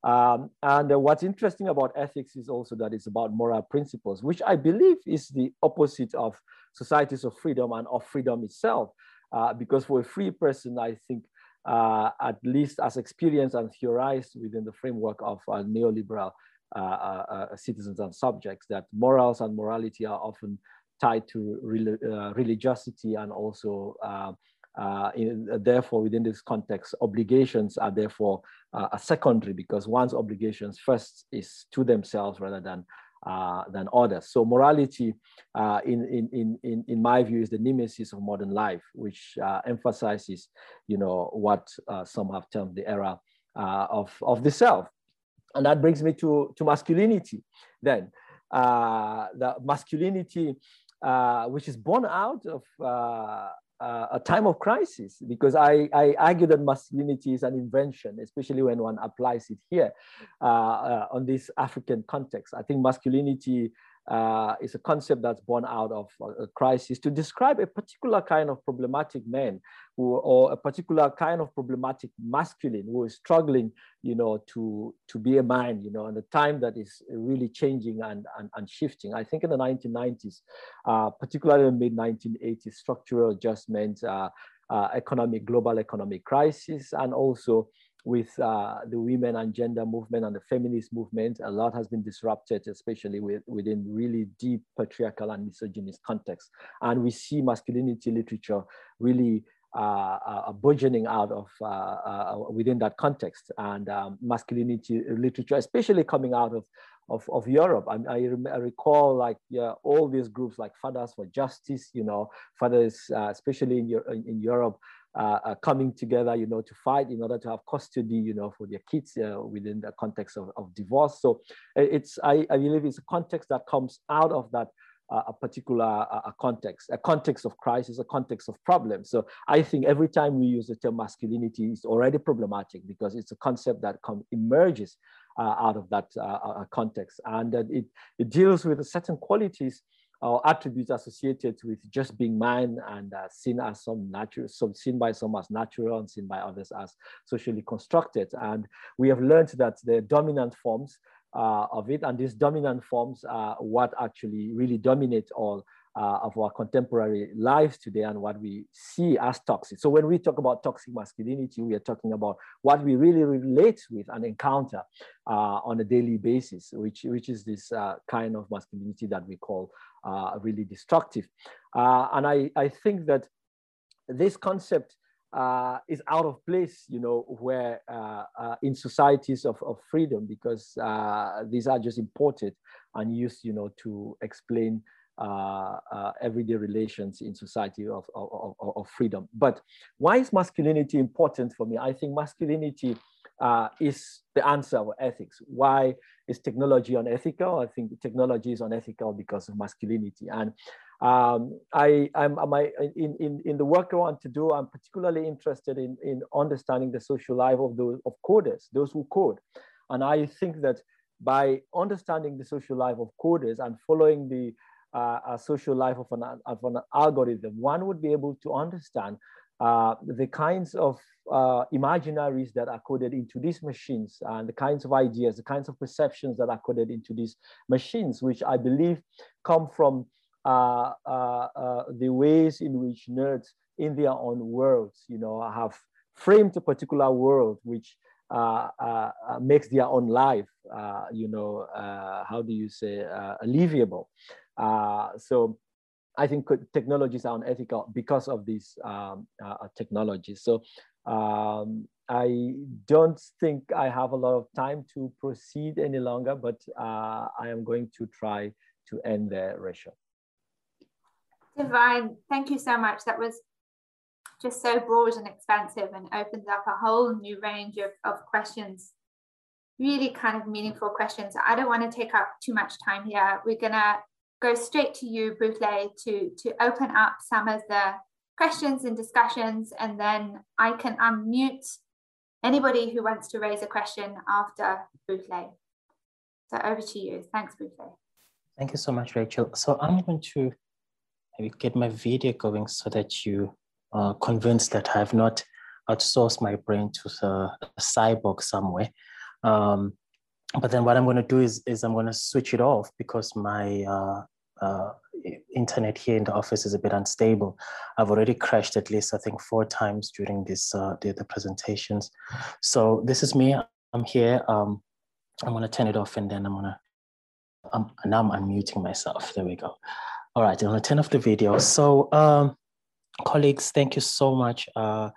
Um, and uh, what's interesting about ethics is also that it's about moral principles, which I believe is the opposite of societies of freedom and of freedom itself. Uh, because for a free person, I think uh, at least as experienced and theorized within the framework of uh, neoliberal uh, uh, citizens and subjects, that morals and morality are often tied to religiosity and also uh, in, uh, therefore, within this context, obligations are therefore uh, a secondary because one's obligations first is to themselves rather than uh, than others. So morality, uh, in, in, in, in my view, is the nemesis of modern life, which uh, emphasizes, you know, what some have termed the era of, of the self. And that brings me to, to masculinity. Then, the masculinity, which is born out of uh, a time of crisis because I, I argue that masculinity is an invention, especially when one applies it here uh, uh, on this African context. I think masculinity uh, is a concept that's born out of a crisis to describe a particular kind of problematic man who, or a particular kind of problematic masculine who is struggling, you know, to, to be a man, you know, and the time that is really changing and, and, and shifting. I think in the 1990s, uh, particularly in the mid 1980s, structural adjustment, uh, uh, economic, global economic crisis, and also with uh, the women and gender movement and the feminist movement. A lot has been disrupted, especially with, within really deep patriarchal and misogynist contexts. And we see masculinity literature really uh, uh, burgeoning out of uh, uh, within that context and um, masculinity literature, especially coming out of of, of Europe. I, I, I recall like yeah, all these groups like Fathers for Justice, you know, fathers, uh, especially in, in Europe, uh, uh, coming together, you know, to fight in order to have custody, you know, for their kids uh, within the context of, of divorce. So it's, I, I believe it's a context that comes out of that uh, a particular uh, context, a context of crisis, a context of problem. So I think every time we use the term masculinity, it's already problematic because it's a concept that come, emerges uh, out of that context. And it, it deals with certain qualities or attributes associated with just being man and uh, seen as some natural, some seen by some as natural and seen by others as socially constructed. And we have learned that the dominant forms uh, of it, and these dominant forms are what actually really dominate all uh, of our contemporary lives today and what we see as toxic. So when we talk about toxic masculinity, we are talking about what we really relate with and encounter uh, on a daily basis, which, which is this uh, kind of masculinity that we call really destructive. Uh, and I, I think that this concept uh, is out of place, you know, where uh, uh, in societies of, of freedom, because uh, these are just imported and used, you know, to explain uh, uh, everyday relations in society of, of, of, freedom. But why is masculinity important for me? I think masculinity is the answer of ethics. Why is technology unethical? I think technology is unethical because of masculinity. And um, I, I'm, I, in, in, in the work I want to do, I'm particularly interested in, in understanding the social life of those of coders, those who code. And I think that by understanding the social life of coders and following the uh, social life of an, of an algorithm, one would be able to understand uh, the kinds of uh, imaginaries that are coded into these machines and the kinds of ideas, the kinds of perceptions that are coded into these machines, which I believe come from uh, uh, uh, the ways in which nerds in their own worlds, you know, have framed a particular world which uh, uh, makes their own life, uh, you know, how do you say, alleviable. so I think technologies are unethical because of these um, technologies. So um, I don't think I have a lot of time to proceed any longer, but uh, I am going to try to end there, Rachel. Divine, thank you so much. That was just so broad and expansive and opens up a whole new range of, of questions, really kind of meaningful questions. I don't want to take up too much time here. We're going to go straight to you, Butle, to, to open up some of the questions and discussions, and then I can unmute anybody who wants to raise a question after Butle. So over to you. Thanks, Butle. Thank you so much, Rachel. So I'm going to maybe get my video going so that you are convinced that I have not outsourced my brain to a cyborg somewhere. Um, but then what I'm going to do is, is I'm going to switch it off because my uh, uh, internet here in the office is a bit unstable. I've already crashed at least, I think, four times during this uh, the, the presentations. So this is me. I'm here. Um, I'm going to turn it off and then I'm going to, um, now I'm unmuting myself. There we go. All right, I'm gonna turn off the video. So um, colleagues, thank you so much. Uh,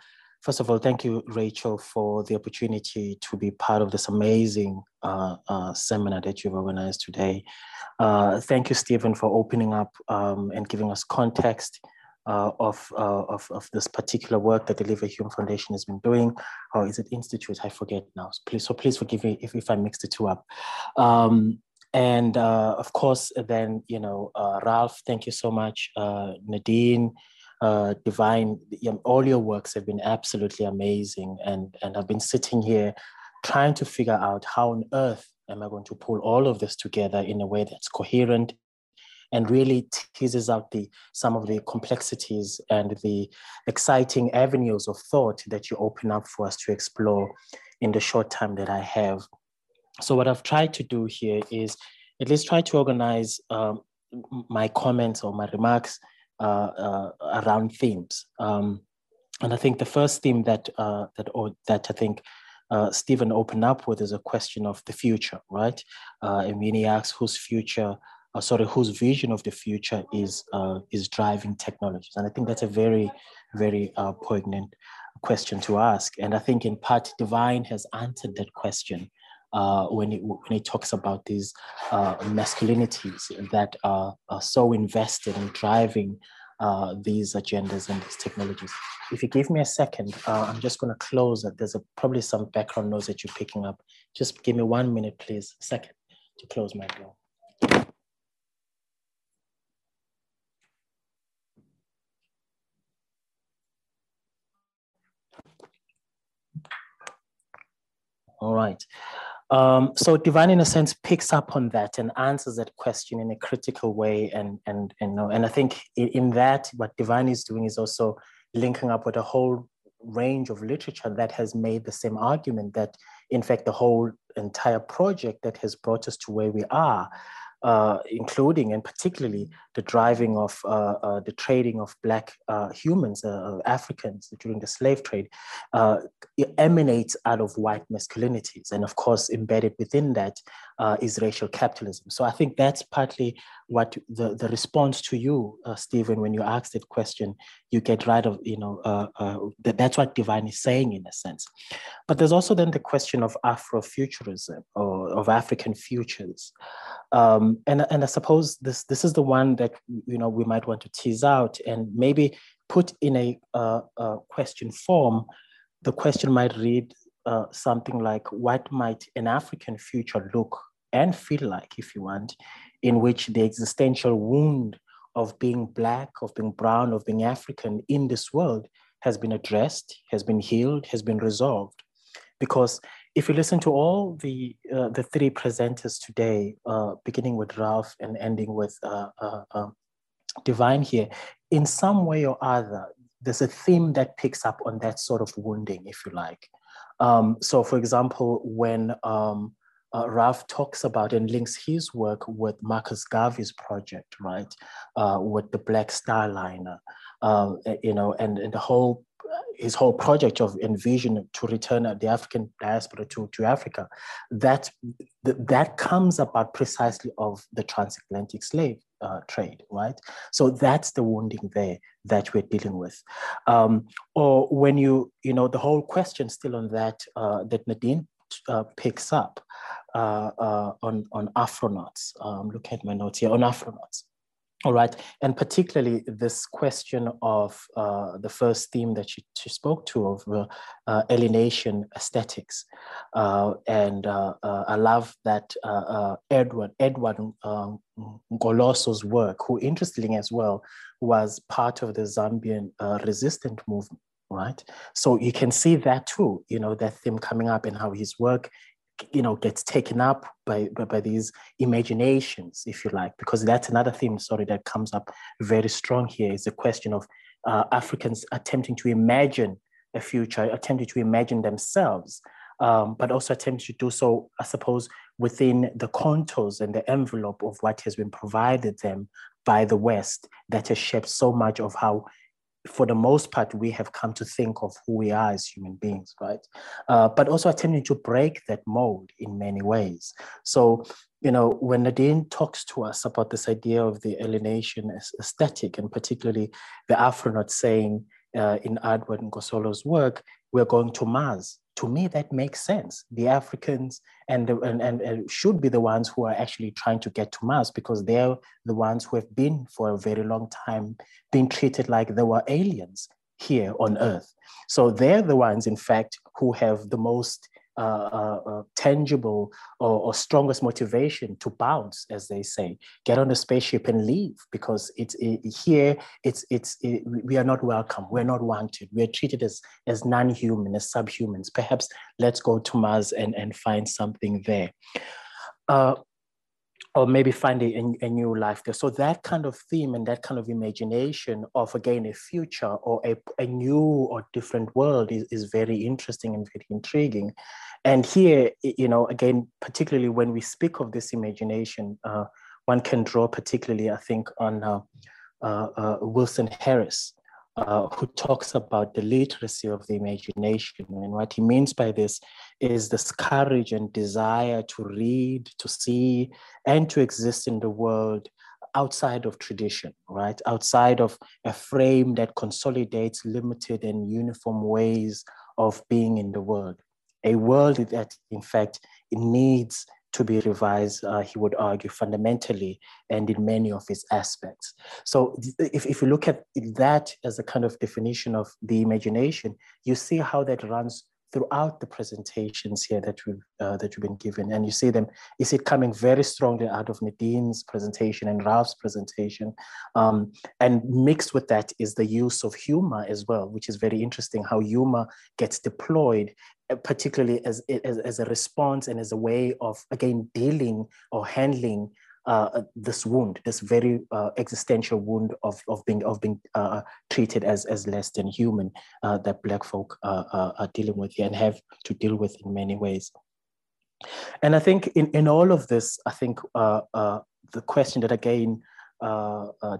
first of all, thank you, Rachel, for the opportunity to be part of this amazing uh, uh, seminar that you've organized today. Uh, thank you, Stephen, for opening up um, and giving us context uh, of, uh, of, of, this particular work that the Leverhulme Foundation has been doing. Or is it Institute? I forget now. Please, so please forgive me if, if I mixed the two up. Um, and uh, of course, then, you know, Ralph, thank you so much. Nadine, uh, Divine, all your works have been absolutely amazing. And, and I've been sitting here trying to figure out how on earth am I going to pull all of this together in a way that's coherent and really teases out the some of the complexities and the exciting avenues of thought that you open up for us to explore in the short time that I have. So what I've tried to do here is at least try to organize um, my comments or my remarks around themes. Um, and I think the first theme that uh, that or that I think uh, Stephen opened up with is a question of the future, right? Uh, and when he asks whose future, uh, sorry, whose vision of the future is is driving technologies, and I think that's a very, very poignant question to ask. And I think in part, Divine has answered that question uh, when, it, when talks about these uh, masculinities that are, are, so invested in driving uh, these agendas and these technologies. If you give me a second, uh, I'm just going to close. There's a, probably some background noise that you're picking up. Just give me one minute, please, second to close my door. All right. Um, so divine, in a sense, picks up on that and answers that question in a critical way. And and and and I think in that, what divine is doing is also linking up with a whole range of literature that has made the same argument that, in fact, the whole entire project that has brought us to where we are uh, including and particularly the driving of uh, uh, the trading of black uh, humans, uh, Africans during the slave trade, emanates out of white masculinities. And of course, embedded within that uh, is racial capitalism. So I think that's partly what the, the response to you, uh, Stephen, when you ask that question, you get right of, you know, uh, uh, that, that's what Divine is saying in a sense. But there's also then the question of Afrofuturism or of African futures. Um, and, and I suppose this, this is the one that, you know, we might want to tease out and maybe put in a uh, question form, the question might read uh, something like what might an African future look and feel like, if you want, in which the existential wound of being Black, of being brown, of being African in this world has been addressed, has been healed, has been resolved. Because if you listen to all the, uh, the three presenters today, uh, beginning with Ralph and ending with uh, uh, um, Divine here, in some way or other, there's a theme that picks up on that sort of wounding, if you like. Um, so, for example, when um, uh, Ralph talks about and links his work with Marcus Garvey's project, right, uh, with the Black Starliner, uh, you know, and, and the whole his whole project of envision to return the African diaspora to, to Africa, that that comes about precisely of the transatlantic slave uh, trade, right? So that's the wounding there that we're dealing with. Um, or when you, you know, the whole question still on that, uh, that Nadine uh, picks up uh, uh, on, on Afronauts. Um, look at my notes here, on Afronauts. All right, and particularly this question of uh, the first theme that you, you spoke to of uh, uh, alienation aesthetics, uh, and uh, uh, I love that Edward Edward um, Nkoloso's work, who interestingly as well was part of the Zambian resistant movement right? So you can see that too, you know, that theme coming up and how his work you know gets taken up by, by, by these imaginations if you like because that's another theme sorry that comes up very strong here is the question of uh, africans attempting to imagine a future attempting to imagine themselves um, but also attempting to do so i suppose within the contours and the envelope of what has been provided them by the west that has shaped so much of how for the most part, we have come to think of who we are as human beings, right? Uh, but also attempting to break that mold in many ways. So, you know, when Nadine talks to us about this idea of the alienation as aesthetic, and particularly the Afronaut saying uh, in Edward Nkoloso's work, we're going to Mars to me that makes sense. The africans and, and, and, and, should be the ones who are actually trying to get to mars because they're the ones who have been for a very long time being treated like they were aliens here on earth. So they're the ones in fact who have the most uh, uh, tangible or, or, strongest motivation to bounce, as they say, get on the spaceship and leave because it's it, here. It's it's it, we are not welcome. We're not wanted. We're treated as as non-human, as subhumans. Perhaps let's go to Mars and and find something there. Uh, or maybe find a, a, new life there. So that kind of theme and that kind of imagination of again a future or a, a new or different world is, is very interesting and very intriguing. And here, you know, again, particularly when we speak of this imagination, uh, one can draw particularly, I think, on uh, uh, uh Wilson Harris, uh, who talks about the literacy of the imagination. And what he means by this is this courage and desire to read, to see, and to exist in the world outside of tradition, right? Outside of a frame that consolidates limited and uniform ways of being in the world. A world that, in fact, needs to be revised, uh, he would argue, fundamentally and in many of its aspects. So if, if you look at that as a kind of definition of the imagination, you see how that runs throughout the presentations here that we've uh, that you've been given, and you see them. See it coming very strongly out of Nadine's presentation and Ralph's presentation, um, and mixed with that is the use of humor as well, which is very interesting. How humor gets deployed, particularly as as, as a response and as a way of again dealing or handling uh, uh, this wound, this very uh, existential wound of, of being of being uh, treated as, as less than human uh, that Black folk uh, are dealing with and have to deal with in many ways. And I think in, in all of this, I think the question that again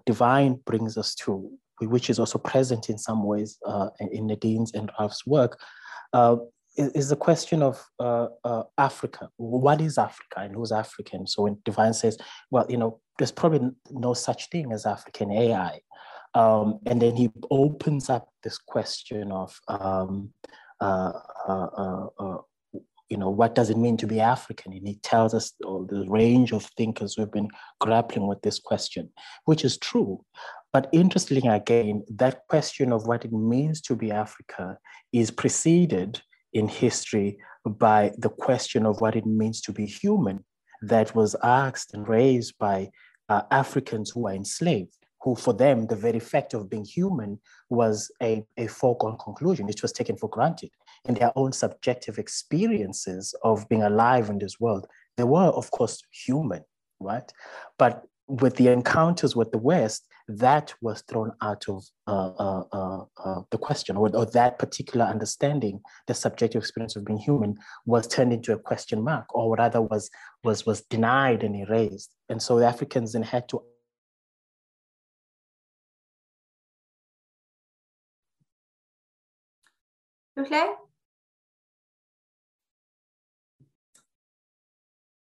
Divine brings us to, which is also present in some ways in Nadine's and Ralph's work, is, the question of uh, uh, Africa. What is Africa and who's African? So when Divine says, well, you know, there's probably no such thing as African AI. Um, and then he opens up this question of, um, uh, uh, uh, uh you know, what does it mean to be African? And he tells us the range of thinkers who've been grappling with this question, which is true. But interestingly, again, that question of what it means to be Africa is preceded in history by the question of what it means to be human that was asked and raised by uh, Africans who were enslaved, who for them, the very fact of being human was a, a foregone conclusion. It was taken for granted in their own subjective experiences of being alive in this world. They were, of course, human, right? But with the encounters with the West, that was thrown out of uh, uh, uh, uh, the question, or, or, that particular understanding, the subjective experience of being human, was turned into a question mark, or rather was was was denied and erased. And so the Africans then had to. Okay.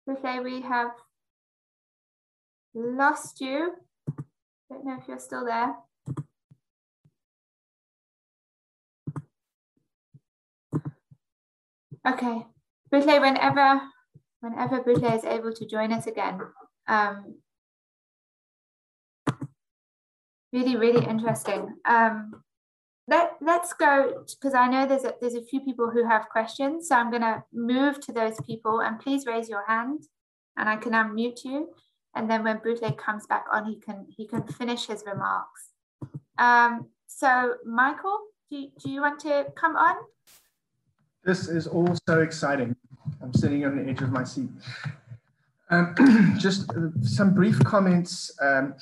Okay, we have lost you. Don't know if you're still there. Okay, Butle, whenever, whenever Butle is able to join us again, um, really, really interesting. Um, let, let's go, because I know there's a, there's a few people who have questions, so I'm gonna move to those people and please raise your hand and I can unmute you and then when Butle comes back on, he can he can finish his remarks. Um, so, Michael, do, do you want to come on? This is all so exciting. I'm sitting on the edge of my seat. Um, just uh, some brief comments, um,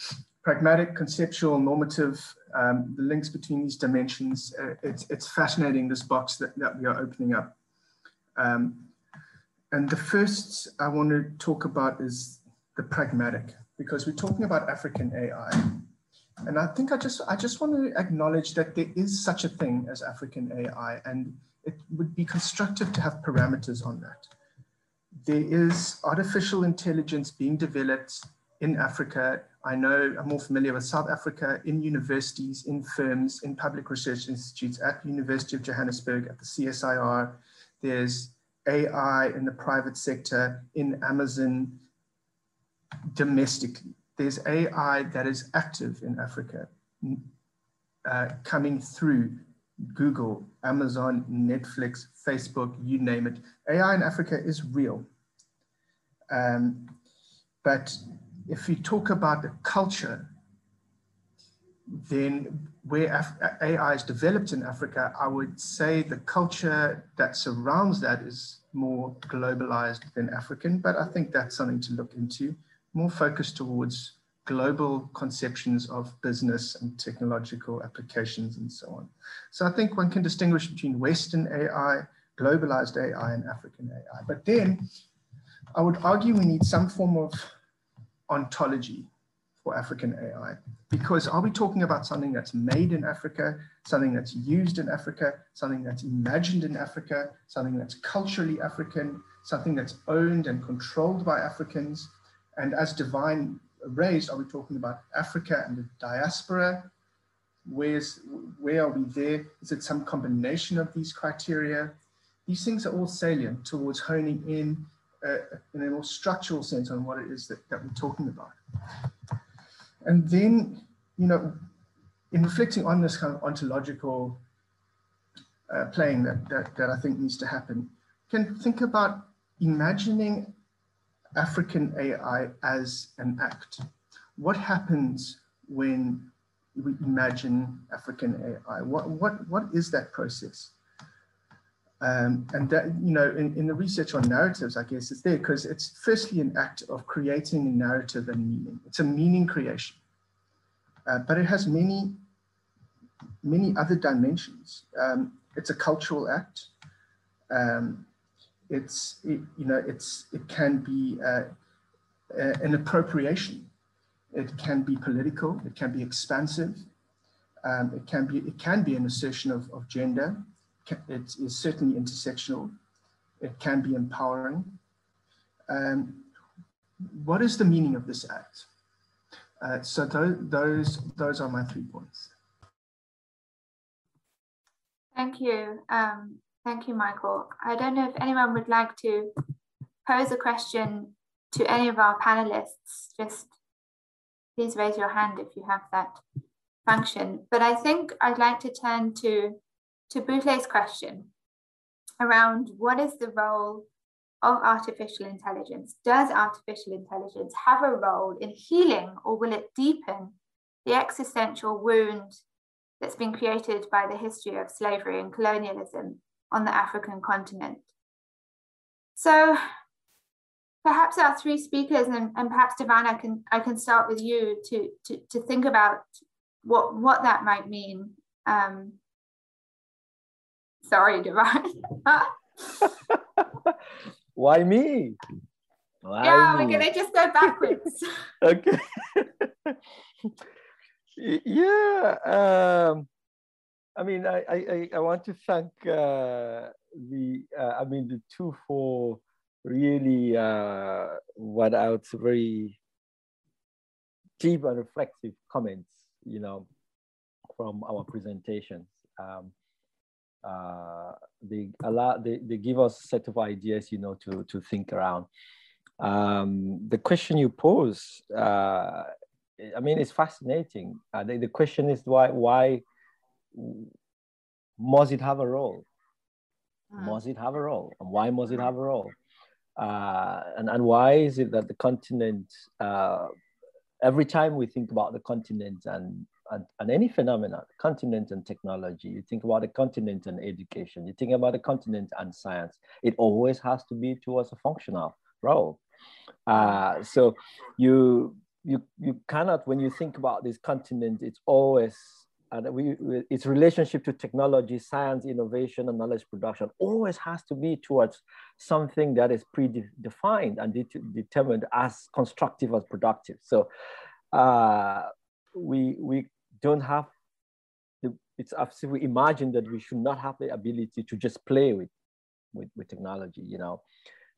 pragmatic, conceptual, normative, um, the links between these dimensions. Uh, it's, it's fascinating, this box that, that we are opening up. Um, and the first I want to talk about is the pragmatic, because we're talking about African AI. And I think I just, I just want to acknowledge that there is such a thing as African AI, and it would be constructive to have parameters on that. There is artificial intelligence being developed in Africa. I know I'm more familiar with South Africa in universities, in firms, in public research institutes, at the University of Johannesburg, at the CSIR. There's AI in the private sector, in Amazon, domestically. There's AI that is active in Africa, uh, coming through Google, Amazon, Netflix, Facebook, you name it. AI in Africa is real. Um, but if we talk about the culture, then where Af AI is developed in Africa, I would say the culture that surrounds that is more globalized than African, but I think that's something to look into more focused towards global conceptions of business and technological applications and so on. So I think one can distinguish between Western AI, globalized AI, and African AI. But then I would argue we need some form of ontology for African AI. Because are we talking about something that's made in Africa, something that's used in Africa, something that's imagined in Africa, something that's culturally African, something that's owned and controlled by Africans, and as divine raised, are we talking about Africa and the diaspora? Where's, where are we there? Is it some combination of these criteria? These things are all salient towards honing in uh, in a more structural sense on what it is that, that we're talking about. And then, you know, in reflecting on this kind of ontological uh, playing that, that, that I think needs to happen, can think about imagining African AI as an act. What happens when we imagine African AI? What, what, what is that process? Um, and that, you know, in, in the research on narratives, I guess it's there because it's firstly an act of creating a narrative and meaning. It's a meaning creation, uh, but it has many, many other dimensions. Um, it's a cultural act. Um, it's it, you know it's it can be uh, an appropriation it can be political it can be expansive um, it can be it can be an assertion of, of gender it is certainly intersectional. It can be empowering. Um, what is the meaning of this act? Uh, so th those, those are my three points. Thank you. Um, thank you, Michael. I don't know if anyone would like to pose a question to any of our panelists. Just please raise your hand if you have that function. But I think I'd like to turn to, to Butle's question around what is the role of artificial intelligence? Does artificial intelligence have a role in healing or will it deepen the existential wound that's been created by the history of slavery and colonialism on the African continent? So perhaps our three speakers and, and perhaps Divine, I can, I can start with you to, to, to think about what, what that might mean. Um, sorry, Divine. Why me? Why yeah, me? we're gonna just go backwards. okay. yeah. Um, I mean, I, I, I want to thank uh, the, uh, I mean, the two for really uh, went out very deep and reflective comments, you know, from our presentations. Um, uh, they allow they, they give us a set of ideas you know to to think around um, the question you pose uh, i mean it's fascinating uh, the, the question is why why must it have a role? Must it have a role? And why must it have a role? Uh, and, and why is it that the continent uh, every time we think about the continent and and, and any phenomenon, continent and technology, you think about the continent and education, you think about the continent and science, it always has to be towards a functional role. Uh, so you, you, you cannot, when you think about this continent, it's always, and we, its relationship to technology, science, innovation, and knowledge production always has to be towards something that is predefined and de determined as constructive as productive. So uh, we, we don't have the, it's as if we imagine that we should not have the ability to just play with, with, with technology, you know.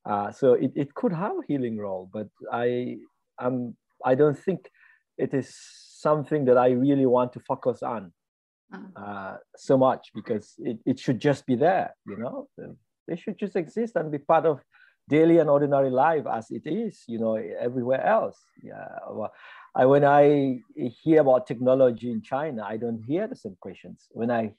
Uh, so it, it could have a healing role, but I, I'm, I don't think it is something that I really want to focus on mm. uh, so much because it, it should just be there, you know. They should just exist and be part of daily and ordinary life as it is, you know, everywhere else. Yeah. Well, I, when I hear about technology in China, I don't hear the same questions. When I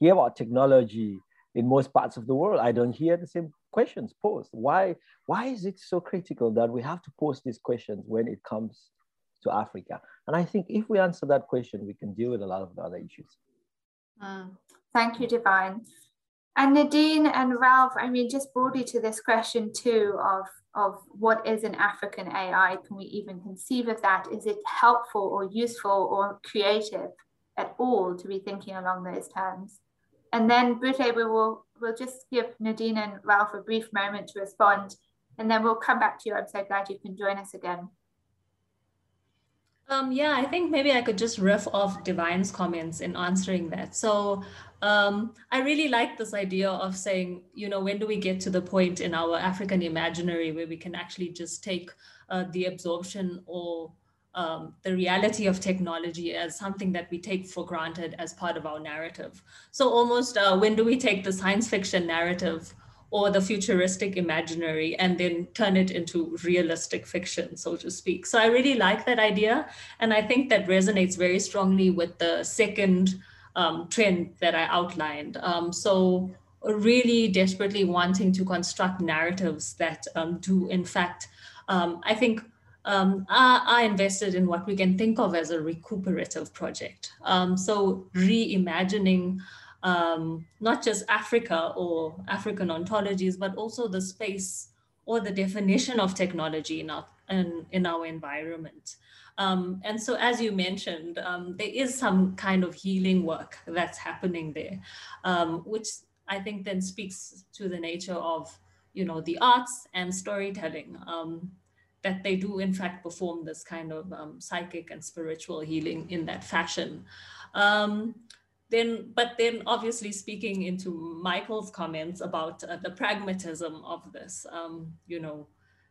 hear about technology in most parts of the world, I don't hear the same questions posed. Why, why is it so critical that we have to pose these questions when it comes to Africa? And I think if we answer that question, we can deal with a lot of the other issues. Mm. Thank you, Divine. And Nadine and Ralph, I mean, just broadly to this question too of of what is an African AI? Can we even conceive of that? Is it helpful or useful or creative at all to be thinking along those terms? And then Butle, we will we'll just give Nadine and Ralph a brief moment to respond, and then we'll come back to you. I'm so glad you can join us again. Um, yeah, I think maybe I could just riff off Divine's comments in answering that. So um, I really like this idea of saying, you know, when do we get to the point in our African imaginary where we can actually just take uh, the absorption or um, the reality of technology as something that we take for granted as part of our narrative. So almost uh, when do we take the science fiction narrative or the futuristic imaginary and then turn it into realistic fiction, so to speak. So I really like that idea. And I think that resonates very strongly with the second um, trend that I outlined. Um, so really desperately wanting to construct narratives that um, do, in fact, um, I think um, are, are, invested in what we can think of as a recuperative project. Um, so reimagining not just Africa or African ontologies, but also the space or the definition of technology in our, in, in our environment. Um, and so, as you mentioned, um, there is some kind of healing work that's happening there, um, which I think then speaks to the nature of, you know, the arts and storytelling, um, that they do in fact perform this kind of um, psychic and spiritual healing in that fashion. Um, then, but then obviously speaking into Michael's comments about uh, the pragmatism of this, um, you know,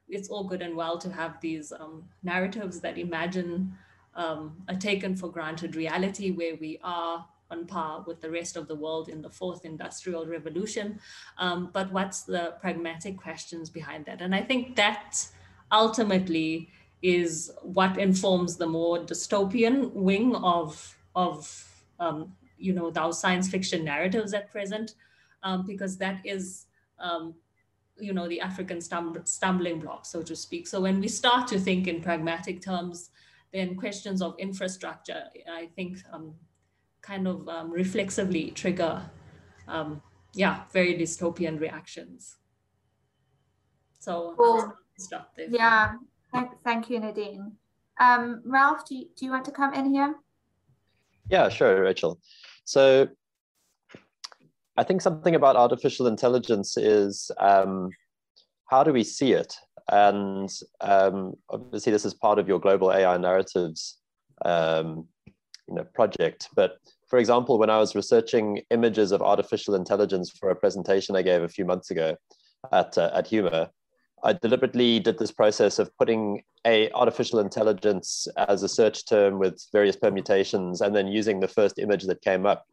it's all good and well to have these um, narratives that imagine um, a taken for granted reality where we are on par with the rest of the world in the fourth industrial revolution. Um, but what's the pragmatic questions behind that? And I think that ultimately is what informs the more dystopian wing of, of um, you know, those science fiction narratives at present, um, because that is, um, you know, the African stum stumbling block, so to speak. So when we start to think in pragmatic terms, then questions of infrastructure, I think, um, kind of um, reflexively trigger, um, yeah, very dystopian reactions. So cool. stop there. Yeah, thank, thank you, Nadine. Um, Ralph, do you, do you want to come in here? Yeah, sure, Rachel. So I think something about artificial intelligence is um, how do we see it? And um, obviously, this is part of your global AI narratives um, you know, project. But for example, when I was researching images of artificial intelligence for a presentation I gave a few months ago at, uh, at Humor, I deliberately did this process of putting a artificial intelligence as a search term with various permutations and then using the first image that came up.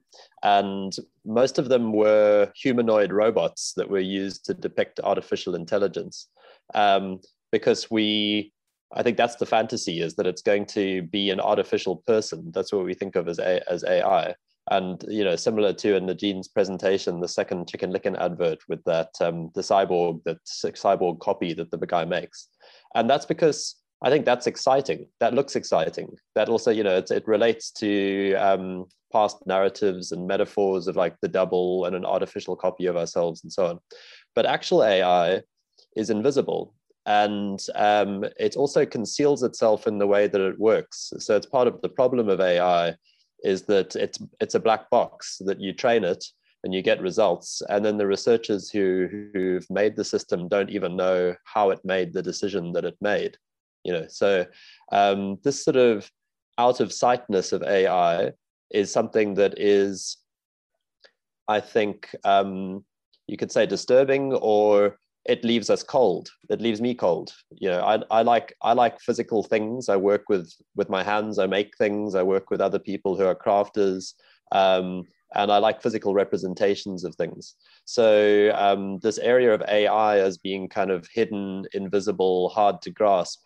And most of them were humanoid robots that were used to depict artificial intelligence. Um, because we, I think that's the fantasy is that it's going to be an artificial person. That's what we think of as, a, as AI and you know similar to in the Nadine's presentation the second Chicken Licken advert with that um, the cyborg that cyborg copy that the guy makes. And that's because i think that's exciting. That looks exciting. That also you know it, it relates to um, past narratives and metaphors of like the double and an artificial copy of ourselves and so on. But actual ai is invisible. And um, it also conceals itself in the way that it works. So it's part of the problem of ai is that it's it's a black box that you train it and you get results. And then the researchers who who've made the system don't even know how it made the decision that it made you know. So um, this sort of out of sightness of ai is something that is i think um, you could say disturbing or it leaves us cold. It leaves me cold. You know I, I like i like physical things. I work with with my hands. I make things. I work with other people who are crafters. Um, and i like physical representations of things. So um, this area of ai as being kind of hidden invisible hard to grasp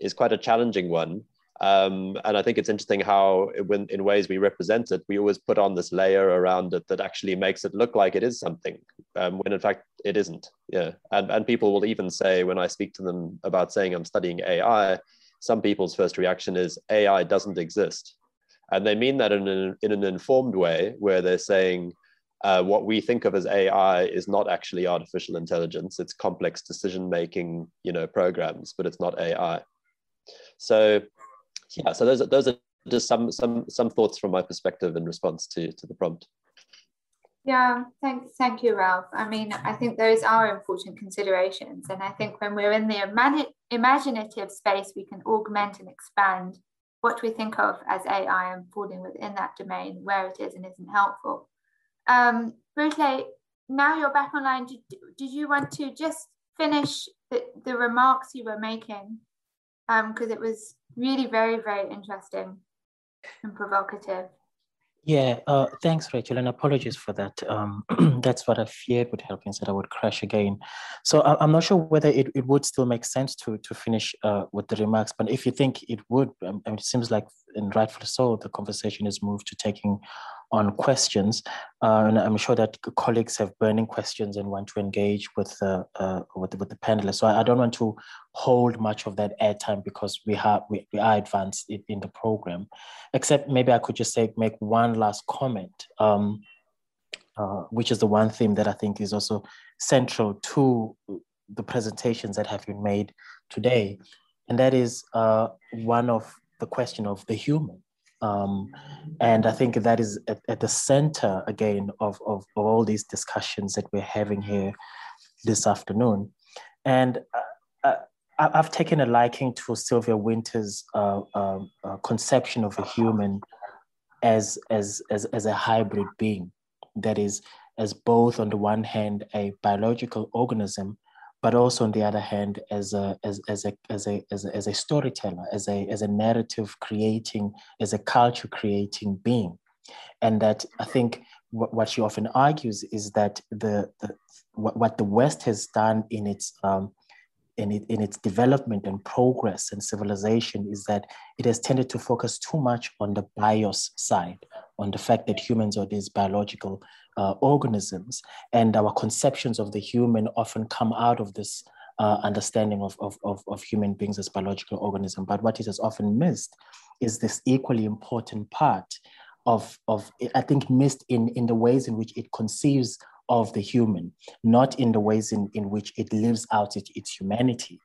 is quite a challenging one um, and I think it's interesting how, when in ways we represent it, we always put on this layer around it that actually makes it look like it is something, um, when in fact it isn't. Yeah, and and people will even say when I speak to them about saying I'm studying AI, some people's first reaction is AI doesn't exist, and they mean that in an in an informed way, where they're saying. Uh, what we think of as AI is not actually artificial intelligence. It's complex decision making, you know, programs, but it's not AI. So yeah, so those are, those are just some some some thoughts from my perspective in response to to the prompt. Yeah, thank, thank you, Ralph. I mean, I think those are important considerations. And I think when we're in the imaginative space, we can augment and expand what we think of as AI and falling within that domain where it is and isn't helpful. Um, now you're back online. Did, did you want to just finish the, the remarks you were making? Because um, it was really very, very interesting and provocative. Yeah, uh, thanks, Rachel, and apologies for that. Um, that's what I feared would happen, that I would crash again. So I, am not sure whether it, it would still make sense to to finish uh, with the remarks, but if you think it would, um, it seems like, and rightfully so, the conversation has moved to taking on questions. Uh, and I'm sure that colleagues have burning questions and want to engage with, uh, with, with the panelists. So I, I, don't want to hold much of that airtime because we, have, we, we are advanced in, in, the program, except maybe I could just say, make one last comment, um, uh, which is the one theme that I think is also central to the presentations that have been made today. And that is uh, one of the question of the human. Um, and I think that is at, at the center again of, of, of, all these discussions that we're having here this afternoon. And uh, uh, I've taken a liking to Sylvia Wynter's uh, um, uh, conception of a human as, as, as, as a hybrid being that is as both on the one hand a biological organism but also on the other hand as a as, as a as a as a, as a storyteller as a as a narrative creating as a culture creating being. And that i think what, what she often argues is that the, the what, what the west has done in its um, in, it, in its development and progress and civilization is that it has tended to focus too much on the bios side, on the fact that humans are these biological uh, organisms, and our conceptions of the human often come out of this uh, understanding of, of, of, of, human beings as biological organisms. But what has often missed is this equally important part of, of I think, missed in, in the ways in which it conceives of the human, not in the ways in, in which it lives out it, its humanity.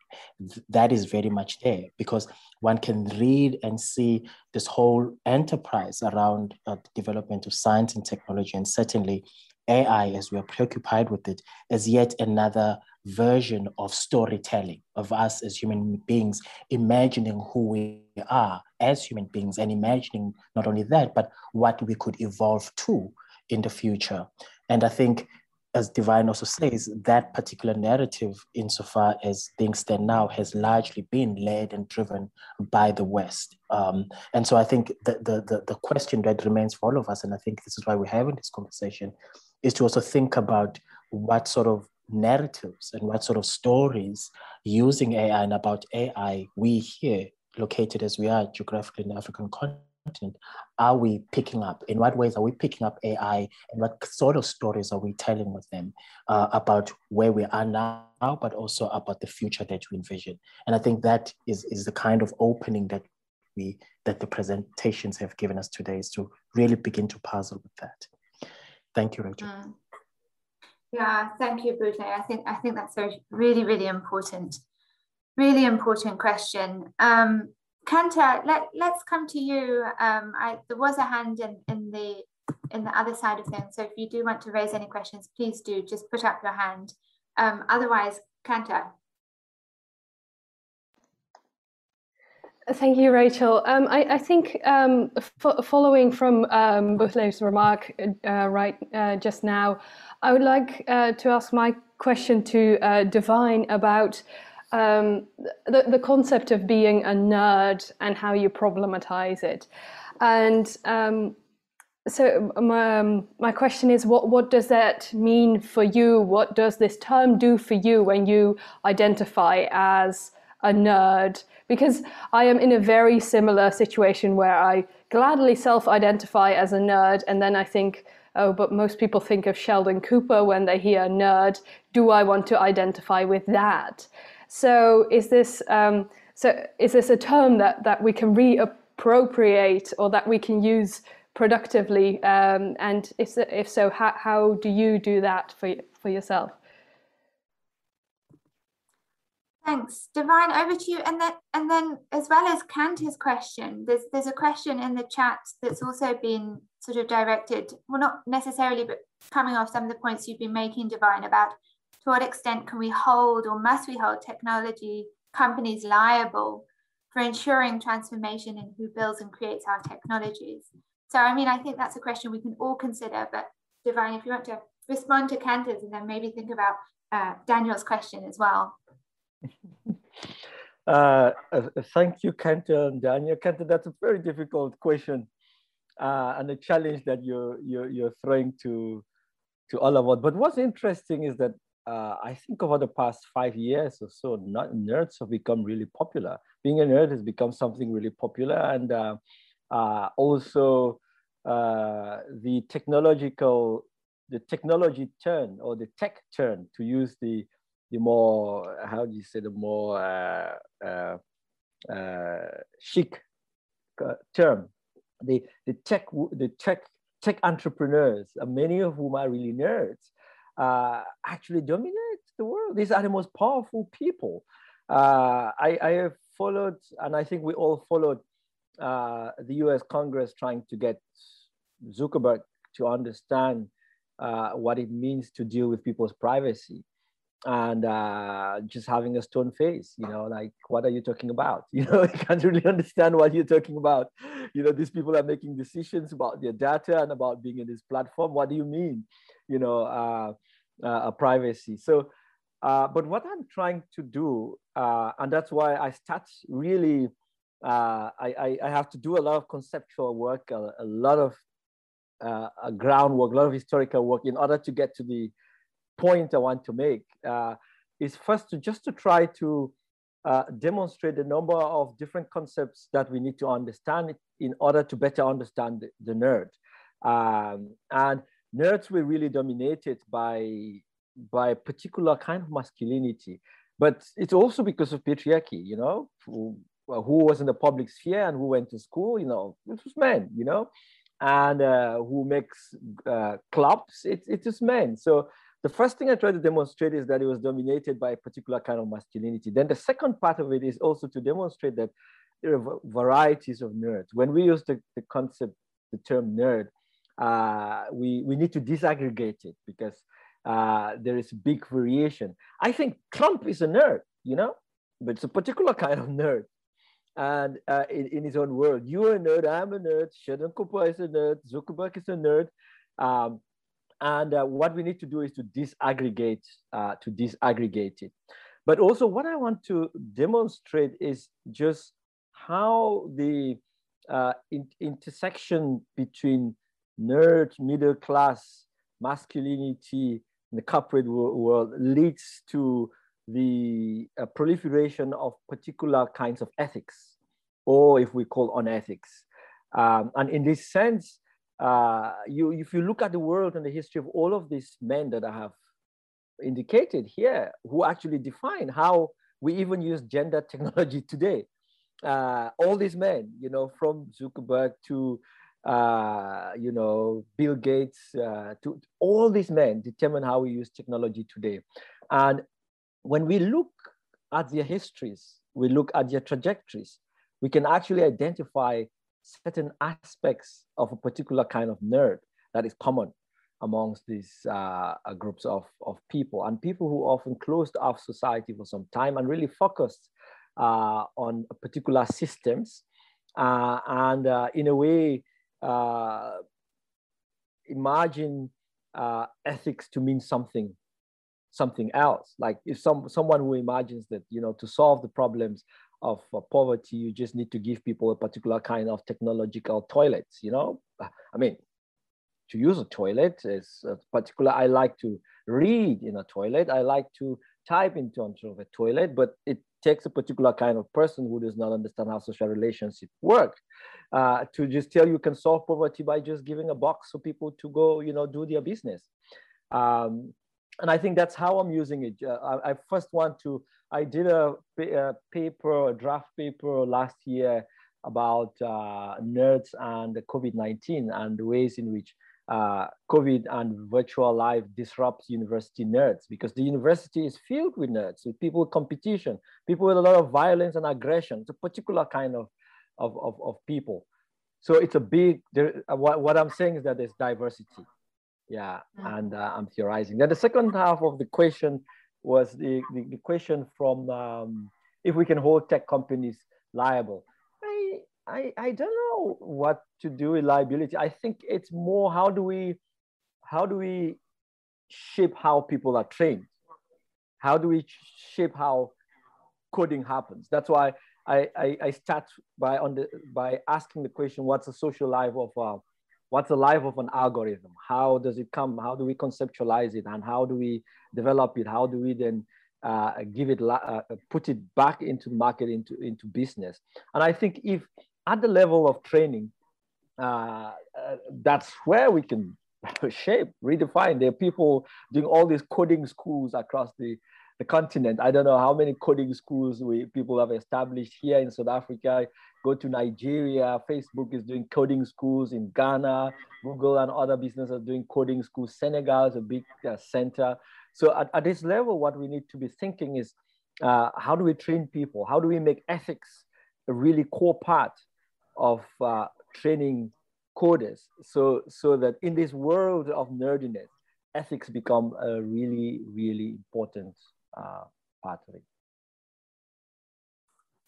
That is very much there because one can read and see this whole enterprise around uh, the development of science and technology, and certainly AI, as we are preoccupied with it, as yet another version of storytelling of us as human beings, imagining who we are as human beings, and imagining not only that, but what we could evolve to in the future. And I think, as Divine also says, that particular narrative, insofar as things stand now, has largely been led and driven by the West. Um, and so I think the, the, the, the question that remains for all of us, and I think this is why we're having this conversation, is to also think about what sort of narratives and what sort of stories using AI and about AI we here, located as we are geographically in the African continent, are we picking up? In what ways are we picking up AI? And what sort of stories are we telling with them uh, about where we are now, but also about the future that we envision? And I think that is, is the kind of opening that we that the presentations have given us today is to really begin to puzzle with that. Thank you, Rachel. Mm. Yeah, thank you, Butle. I think I think that's a really, really important, really important question. Um, Kanta, let, let's come to you. Um, I, there was a hand in, in the in the other side of things. So if you do want to raise any questions, please do just put up your hand. Um, otherwise, Kanta. Thank you, Rachel. Um, I, I, think um, following from um, Butle's remark uh, right uh, just now, I would like uh, to ask my question to uh, Divine about um, the, the concept of being a nerd and how you problematize it. And um, so my, um, my question is, what, what does that mean for you? What does this term do for you when you identify as a nerd? Because I am in a very similar situation where I gladly self-identify as a nerd and then I think, oh, but most people think of Sheldon Cooper when they hear nerd. Do I want to identify with that? So is this um, so is this a term that that we can reappropriate or that we can use productively? Um, and if if so, how how do you do that for for yourself? Thanks, Divine. Over to you, and then and then as well as Kanta's question, there's there's a question in the chat that's also been sort of directed, well, not necessarily, but coming off some of the points you've been making, Divine, about to what extent can we hold or must we hold technology companies liable for ensuring transformation in who builds and creates our technologies? So, I mean, I think that's a question we can all consider. But, Divine, if you want to respond to Kanta's and then maybe think about uh, Daniel's question as well. Uh, uh, thank you, Kanta and Daniel. Kanta, that's a very difficult question uh, and a challenge that you're, you're, you're throwing to, to all of us. But what's interesting is that uh, I think over the past five years or so, not, nerds have become really popular. Being a nerd has become something really popular, and uh, uh, also uh, the technological, the technology turn or the tech turn to use the the more how do you say the more uh, uh, chic term, the the tech the tech tech entrepreneurs, many of whom are really nerds uh, actually dominate the world. These are the most powerful people. Uh, I, I, have followed, and I think we all followed uh, the US Congress trying to get Zuckerberg to understand uh, what it means to deal with people's privacy. and uh, just having a stone face, you know, like, what are you talking about? You know, you can't really understand what you're talking about. You know, these people are making decisions about their data and about being in this platform. What do you mean? You know, uh, uh, privacy. So, uh, but what I'm trying to do, uh, and that's why I start really, uh, I, I, have to do a lot of conceptual work, a, a lot of uh, groundwork, a lot of historical work in order to get to the point I want to make uh, is first to just to try to uh, demonstrate the number of different concepts that we need to understand in order to better understand the, the nerd. Um, and nerds were really dominated by, by a particular kind of masculinity, but it's also because of patriarchy, you know, who, who was in the public sphere and who went to school, you know, it was men, you know, and uh, who makes uh, clubs, it, it is men. So the first thing I try to demonstrate is that it was dominated by a particular kind of masculinity. Then the second part of it is also to demonstrate that there are varieties of nerds. When we use the, the concept, the term nerd, uh, we, we need to disaggregate it because uh, there is big variation. I think Trump is a nerd, you know, but it's a particular kind of nerd. And uh, in, in his own world, you're a nerd, I'm a nerd, Sheldon Cooper is a nerd, Zuckerberg is a nerd. Um, and uh, what we need to do is to disaggregate, uh, to disaggregate it. But also what I want to demonstrate is just how the in intersection between nerd, middle class, masculinity, in the corporate world leads to the uh, proliferation of particular kinds of ethics, or if we call unethics. Um, and in this sense, uh, you, if you look at the world and the history of all of these men that I have indicated here, who actually define how we even use gender technology today, uh, all these men, you know, from Zuckerberg to, uh, you know, Bill Gates, uh, to all these men determine how we use technology today. And when we look at their histories, we look at their trajectories, we can actually identify certain aspects of a particular kind of nerd that is common amongst these uh, uh, groups of, of people and people who often closed off society for some time and really focused uh, on particular systems uh, and uh, in a way uh, imagine ethics to mean something something else like if some someone who imagines that you know to solve the problems of uh, poverty, you just need to give people a particular kind of technological toilets, you know? I mean, to use a toilet is a particular, I like to read in a toilet. I like to type into of a toilet, but it takes a particular kind of person who does not understand how social relationships work uh, to just tell you can solve poverty by just giving a box for people to go, you know, do their business. Um, and I think that's how I'm using it. Uh, I, I, first want to I did a, a, paper, a draft paper last year about uh, nerds and COVID-19 and the ways in which uh, COVID and virtual life disrupts university nerds because the university is filled with nerds, with people with competition, people with a lot of violence and aggression. It's a particular kind of, of, of, of people. So it's a big, there, uh, what, what I'm saying is that there's diversity. Yeah, mm. and uh, I'm theorizing. Then the second half of the question was the, the, the question from um, if we can hold tech companies liable. I, I, I don't know what to do with liability. I think it's more how do we how do we shape how people are trained? How do we shape how coding happens? That's why I, I, I start by on the by asking the question, what's the social life of uh, what's the life of an algorithm? How does it come? How do we conceptualize it? And how do we develop it? How do we then uh, give it, uh, put it back into market, into, into business? And I think if at the level of training, uh, uh that's where we can shape, redefine. There are people doing all these coding schools across the, the continent. I don't know how many coding schools we people have established here in South Africa. Go to Nigeria. Facebook is doing coding schools in Ghana. Google and other businesses are doing coding schools. Senegal is a big uh, center. So at, at, this level, what we need to be thinking is uh, how do we train people? How do we make ethics a really core part of uh, training coders? So so that in this world of nerdiness, ethics become a really really important uh, part of it.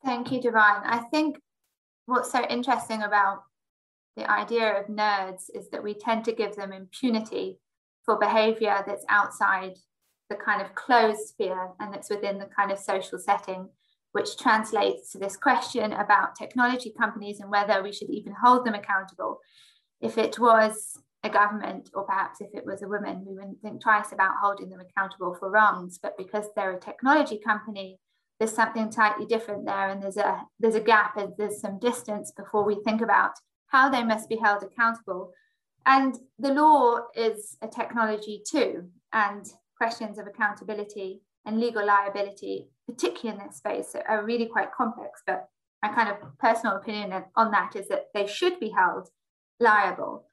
Thank you, Divine. I think what's so interesting about the idea of nerds is that we tend to give them impunity for behavior that's outside the kind of closed sphere and that's within the kind of social setting, which translates to this question about technology companies and whether we should even hold them accountable. If it was a government, or perhaps if it was a woman, we wouldn't think twice about holding them accountable for wrongs. But because they're a technology company, there's something slightly different there, and there's a there's a gap, and there's some distance before we think about how they must be held accountable. And the law is a technology too, and questions of accountability and legal liability, particularly in this space, are really quite complex. But my kind of personal opinion on that is that they should be held liable.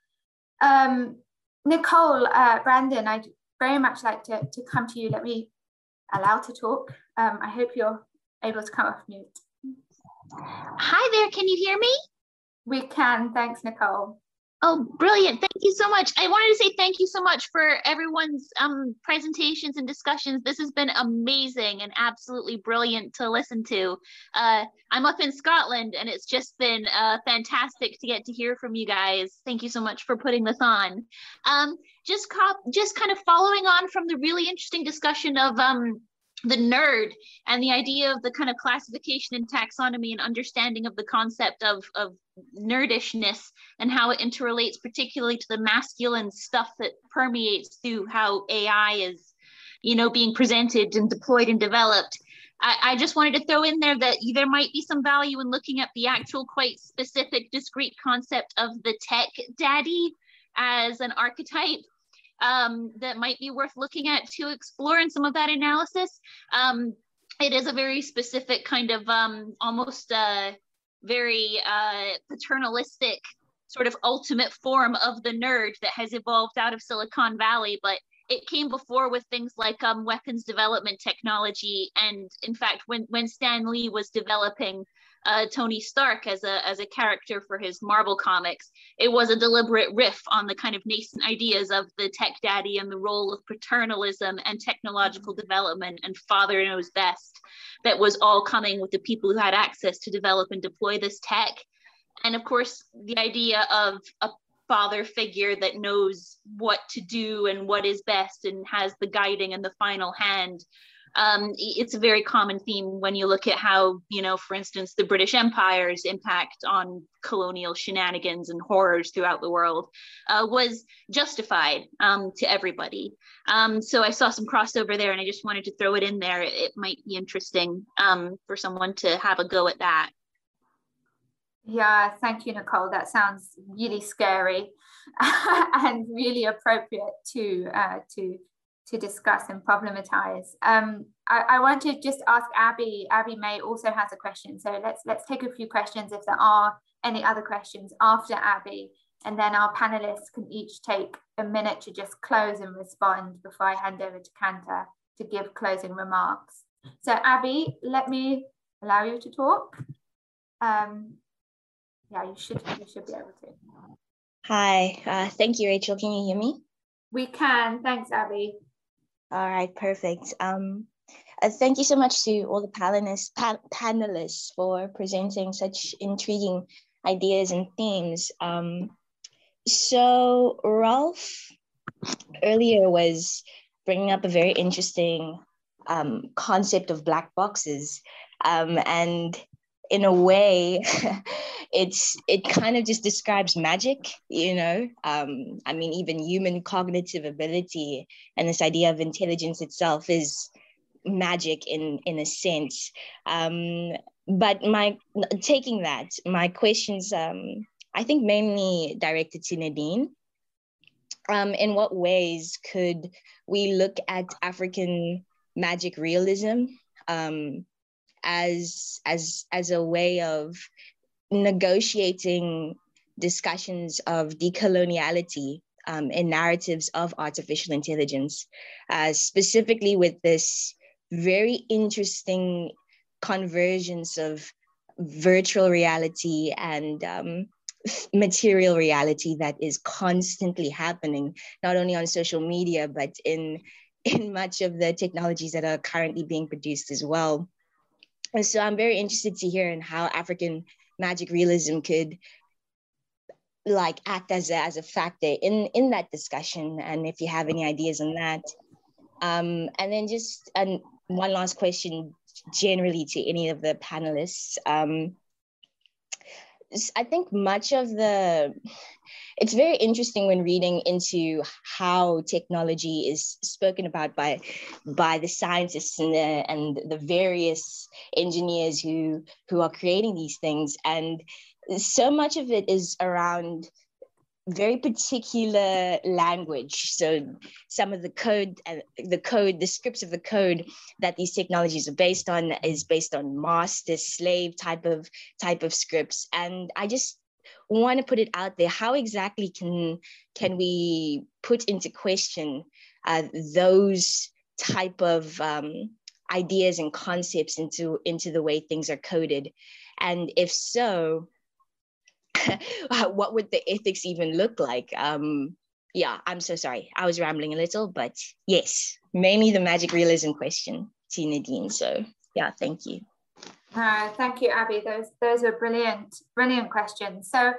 Um, Nicole, uh, Brandon, I'd very much like to, to come to you. Let me allow to talk. Um, I hope you're able to come off mute. Hi there, can you hear me? We can, thanks Nicole. Oh, brilliant. Thank you so much. I wanted to say thank you so much for everyone's um, presentations and discussions. This has been amazing and absolutely brilliant to listen to. Uh, I'm up in Scotland and it's just been uh, fantastic to get to hear from you guys. Thank you so much for putting this on. Um, just, just kind of following on from the really interesting discussion of um, the nerd and the idea of the kind of classification and taxonomy and understanding of the concept of, of nerdishness and how it interrelates particularly to the masculine stuff that permeates through how AI is, you know, being presented and deployed and developed. I, I just wanted to throw in there that there might be some value in looking at the actual quite specific discrete concept of the tech daddy as an archetype um, that might be worth looking at to explore in some of that analysis. Um, it is a very specific kind of um, almost uh, very uh, paternalistic sort of ultimate form of the nerd that has evolved out of Silicon Valley, but it came before with things like um, weapons development technology. And in fact, when, when Stan Lee was developing uh, Tony Stark as a as a character for his Marvel comics. It was a deliberate riff on the kind of nascent ideas of the tech daddy and the role of paternalism and technological development and father knows best that was all coming with the people who had access to develop and deploy this tech. And of course, the idea of a father figure that knows what to do and what is best and has the guiding and the final hand um, it's a very common theme when you look at how, you know, for instance, the British Empire's impact on colonial shenanigans and horrors throughout the world uh, was justified um, to everybody. Um, so I saw some crossover there and I just wanted to throw it in there. It might be interesting um, for someone to have a go at that. Yeah, thank you, Nicole. That sounds really scary and really appropriate to uh, to to discuss and problematize. Um, I, I, want to just ask Abby. Abby May also has a question. So let's let's take a few questions if there are any other questions after Abby, and then our panelists can each take a minute to just close and respond before I hand over to Kanta to give closing remarks. So Abby, let me allow you to talk. Um, yeah, you should you should be able to. Hi, uh, thank you, Rachel. Can you hear me? We can. Thanks, Abby. All right, perfect. Um, uh, thank you so much to all the panelists, pa panelists for presenting such intriguing ideas and themes. Um, so Ralph earlier was bringing up a very interesting um, concept of black boxes. Um, and in a way, it's it kind of just describes magic, you know. Um, I mean, even human cognitive ability and this idea of intelligence itself is magic in in a sense. Um, but my taking that, my questions, um, I think mainly directed to Nadine. Um, in what ways could we look at African magic realism um, as as as a way of negotiating discussions of decoloniality um, in narratives of artificial intelligence, uh, specifically with this very interesting convergence of virtual reality and um, material reality that is constantly happening, not only on social media, but in in much of the technologies that are currently being produced as well. And so I'm very interested to hear in how African magic realism could like act as a, as a factor in, in that discussion. And if you have any ideas on that. Um, and then just and one last question generally to any of the panelists. Um, I think much of the, it's very interesting when reading into how technology is spoken about by, by the scientists and the, and the various engineers who, who are creating these things. And so much of it is around very particular language. So some of the code, uh, the code, the scripts of the code that these technologies are based on is based on master slave type of type of scripts. And I just want to put it out there: how exactly can can we put into question uh, those type of um, ideas and concepts into into the way things are coded? And if so, what would the ethics even look like? Um, yeah, I'm so sorry. I was rambling a little, but yes, mainly the magic realism question to Nadine. So yeah, thank you. Uh, thank you, Abby. Those those are brilliant, brilliant questions. So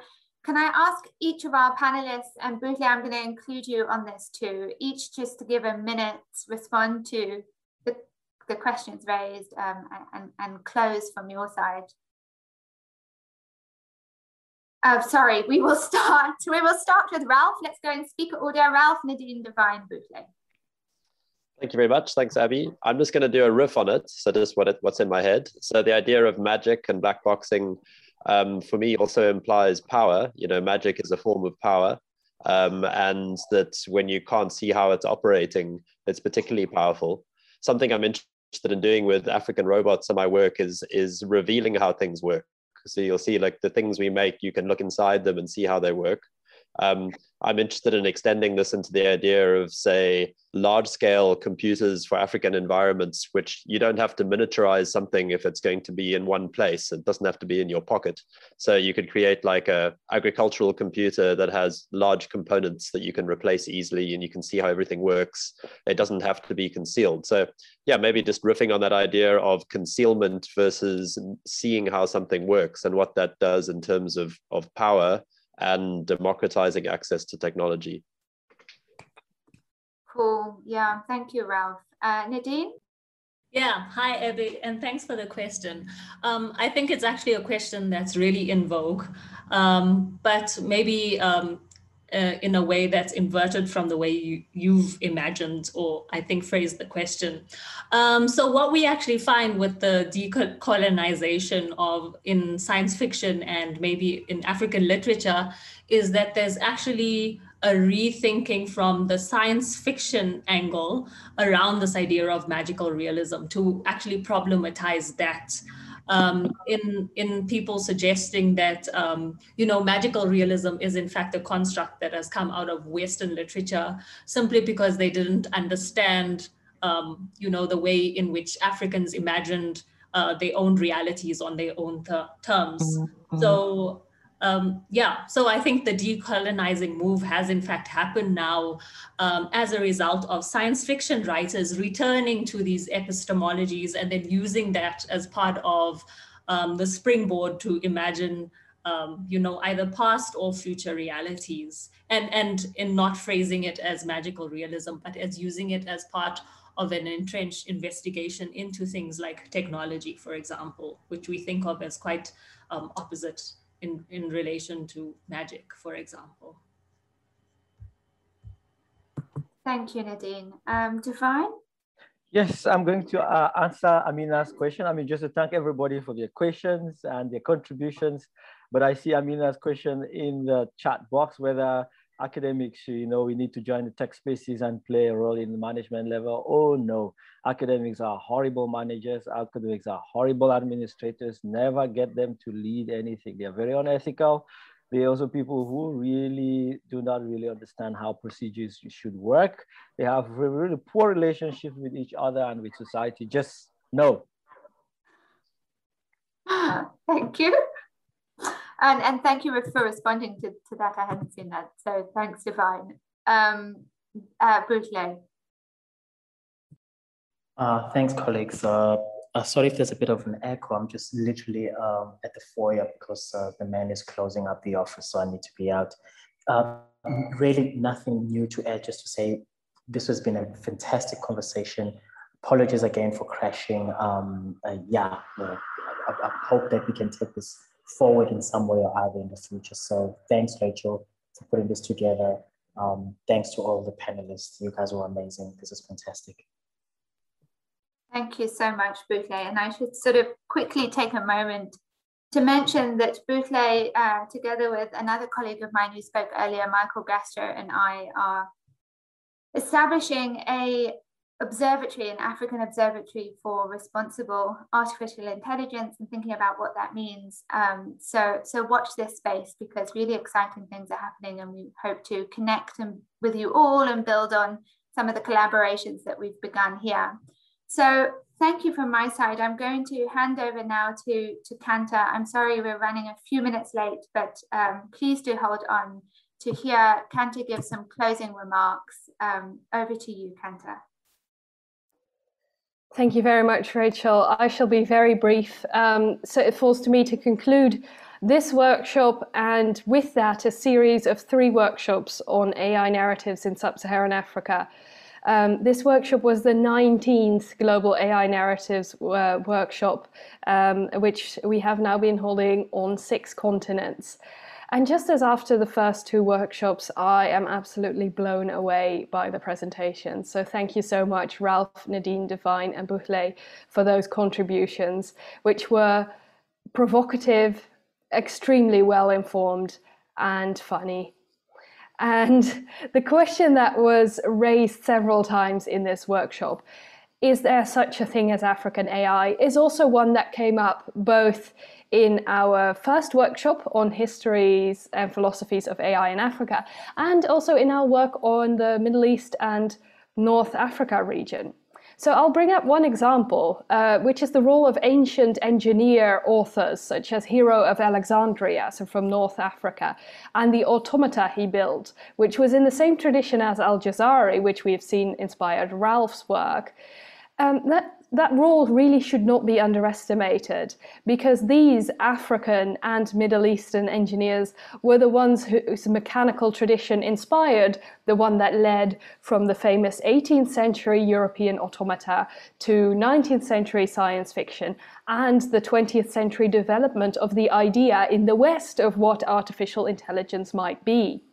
can I ask each of our panelists, and Bruce, I'm going to include you on this too, each just to give a minute respond to the, the questions raised um, and, and close from your side. Uh, sorry, we will start. We will start with Ralph. Let's go in speaker order. Ralph, Nadine, Divine, Butle. Thank you very much. Thanks, Abby. I'm just going to do a riff on it. So just what it, what's in my head. So the idea of magic and black boxing um, for me also implies power. You know, magic is a form of power. Um, and that when you can't see how it's operating, it's particularly powerful. Something I'm interested in doing with African robots in my work is, is revealing how things work. So you'll see like the things we make, you can look inside them and see how they work. Um, I'm interested in extending this into the idea of, say, large scale computers for African environments, which you don't have to miniaturize something if it's going to be in one place. It doesn't have to be in your pocket. So you could create like a agricultural computer that has large components that you can replace easily and you can see how everything works. It doesn't have to be concealed. So yeah, maybe just riffing on that idea of concealment versus seeing how something works and what that does in terms of, of power and democratizing access to technology. Cool. Yeah. Thank you, Ralph. Uh, Nadine? Yeah, hi, Abby, and thanks for the question. Um, I think it's actually a question that's really in vogue, um, but maybe um, uh, in a way that's inverted from the way you, you've imagined or I think phrased the question. Um, so what we actually find with the decolonization of in science fiction and maybe in African literature is that there's actually a rethinking from the science fiction angle around this idea of magical realism to actually problematize that um, in in people suggesting that um, you know magical realism is in fact a construct that has come out of Western literature simply because they didn't understand um, you know the way in which Africans imagined uh, their own realities on their own ter- terms. Mm-hmm. So um, yeah, so I think the decolonizing move has in fact happened now um, as a result of science fiction writers returning to these epistemologies and then using that as part of um, the springboard to imagine, um, you know, either past or future realities, and and in not phrasing it as magical realism, but as using it as part of an entrenched investigation into things like technology, for example, which we think of as quite um, opposite in, in relation to magic, for example. Thank you, Nadine. Um, Divine? Yes, I'm going to uh, answer Amina's question. I mean, just to thank everybody for their questions and their contributions. But I see Amina's question in the chat box, whether academics, you know, we need to join the tech spaces and play a role in the management level. Oh no, academics are horrible managers. Academics are horrible administrators. Never get them to lead anything. They're very unethical. They're also people who really do not really understand how procedures should work. They have really poor relationships with each other and with society. Just no. Thank you. And, and thank you for responding to, to that. I hadn't seen that. So thanks, Divine. Um, uh, Uh, thanks, colleagues. Uh, uh, sorry if there's a bit of an echo. I'm just literally um, at the foyer because uh, the man is closing up the office, so I need to be out. Uh, really, nothing new to add. Just to say, this has been a fantastic conversation. Apologies again for crashing. Um, uh, yeah, I, I, hope that we can take this forward in some way or other in the future. So thanks, Rachel, for putting this together. Um, thanks to all the panelists. You guys were amazing. This is fantastic. Thank you so much, Butle. And I should sort of quickly take a moment to mention that Butle, uh, together with another colleague of mine who spoke earlier, Michael Gastrow, and I are establishing a observatory, an African observatory for responsible artificial intelligence and thinking about what that means. Um, so, so watch this space because really exciting things are happening and we hope to connect and, with you all and build on some of the collaborations that we've begun here. So thank you from my side. I'm going to hand over now to, to Kanta. I'm sorry we're running a few minutes late, but um, please do hold on to hear Kanta give some closing remarks. Um, over to you, Kanta. Thank you very much, Rachel. I shall be very brief. Um, so it falls to me to conclude this workshop and with that a series of three workshops on AI narratives in sub-Saharan Africa. Um, this workshop was the 19th Global AI Narratives uh, workshop, um, which we have now been holding on six continents. And just as after the first two workshops, I am absolutely blown away by the presentations. So thank you so much, Ralph, Nadine, Divine, and Butle, for those contributions, which were provocative, extremely well informed, and funny. And the question that was raised several times in this workshop is there such a thing as African AI is also one that came up both in our first workshop on histories and philosophies of AI in Africa and also in our work on the Middle East and North Africa region. So I'll bring up one example, uh, which is the role of ancient engineer authors, such as Hero of Alexandria, so from North Africa, and the automata he built, which was in the same tradition as Al-Jazari, which we have seen inspired Ralph's work. Um, that that role really should not be underestimated because these African and Middle Eastern engineers were the ones whose mechanical tradition inspired the one that led from the famous 18th century European automata to 19th century science fiction and the 20th century development of the idea in the West of what artificial intelligence might be.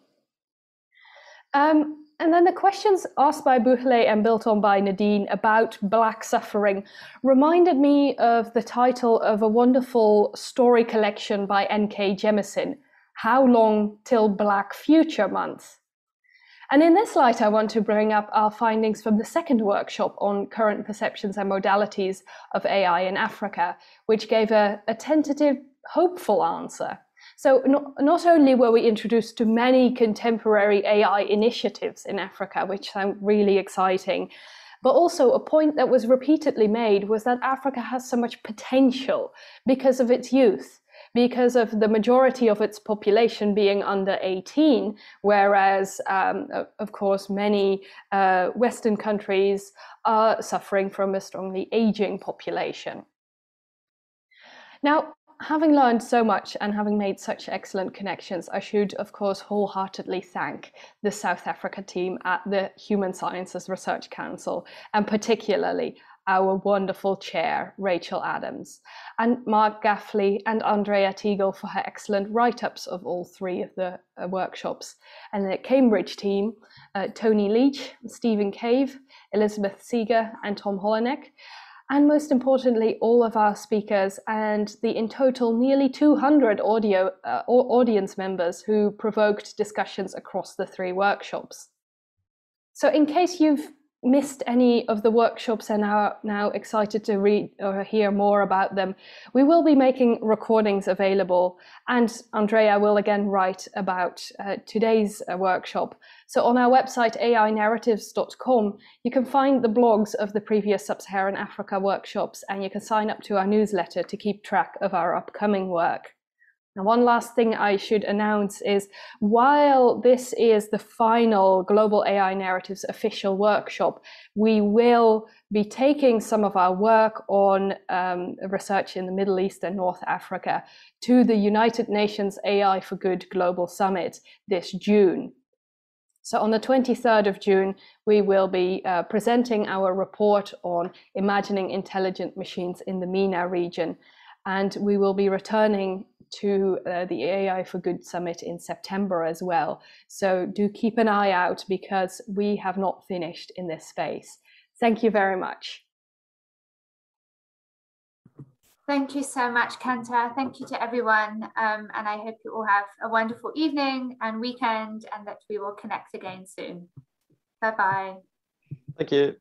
Um, and then the questions asked by Butle and built on by Nadine about Black suffering reminded me of the title of a wonderful story collection by N.K. Jemisin, How Long Till Black Future Month? And in this light, I want to bring up our findings from the second workshop on current perceptions and modalities of AI in Africa, which gave a, a tentative, hopeful answer. So not, not only were we introduced to many contemporary AI initiatives in Africa, which sound really exciting, but also a point that was repeatedly made was that Africa has so much potential because of its youth, because of the majority of its population being under 18, whereas, um, of course, many uh, Western countries are suffering from a strongly aging population. Now, having learned so much and having made such excellent connections, I should, of course, wholeheartedly thank the South Africa team at the Human Sciences Research Council, and particularly our wonderful chair, Rachel Adams, and Mark Gaffley and Andrea Teagle for her excellent write ups of all three of the uh, workshops, and the Cambridge team, uh, Tonii Leach, Stephen Cave, Elizabeth Seger, and Tom Hollanek and most importantly, all of our speakers and the in total nearly 200 audio uh, audience members who provoked discussions across the three workshops. So in case you've missed any of the workshops and are now excited to read or hear more about them, we will be making recordings available. And Andrea will again write about uh, today's uh, workshop. So on our website, ainarratives.com, you can find the blogs of the previous Sub-Saharan Africa workshops, and you can sign up to our newsletter to keep track of our upcoming work. And one last thing I should announce is while this is the final Global AI Narratives official workshop, we will be taking some of our work on um, research in the Middle East and North Africa to the United Nations AI for Good Global Summit this June. So on the 23rd of June, we will be uh, presenting our report on imagining intelligent machines in the MENA region. And we will be returning to uh, the AI for Good Summit in September as well. So do keep an eye out because we have not finished in this space. Thank you very much. Thank you so much, Kanta. Thank you to everyone. Um, and I hope you all have a wonderful evening and weekend and that we will connect again soon. Bye-bye. Thank you.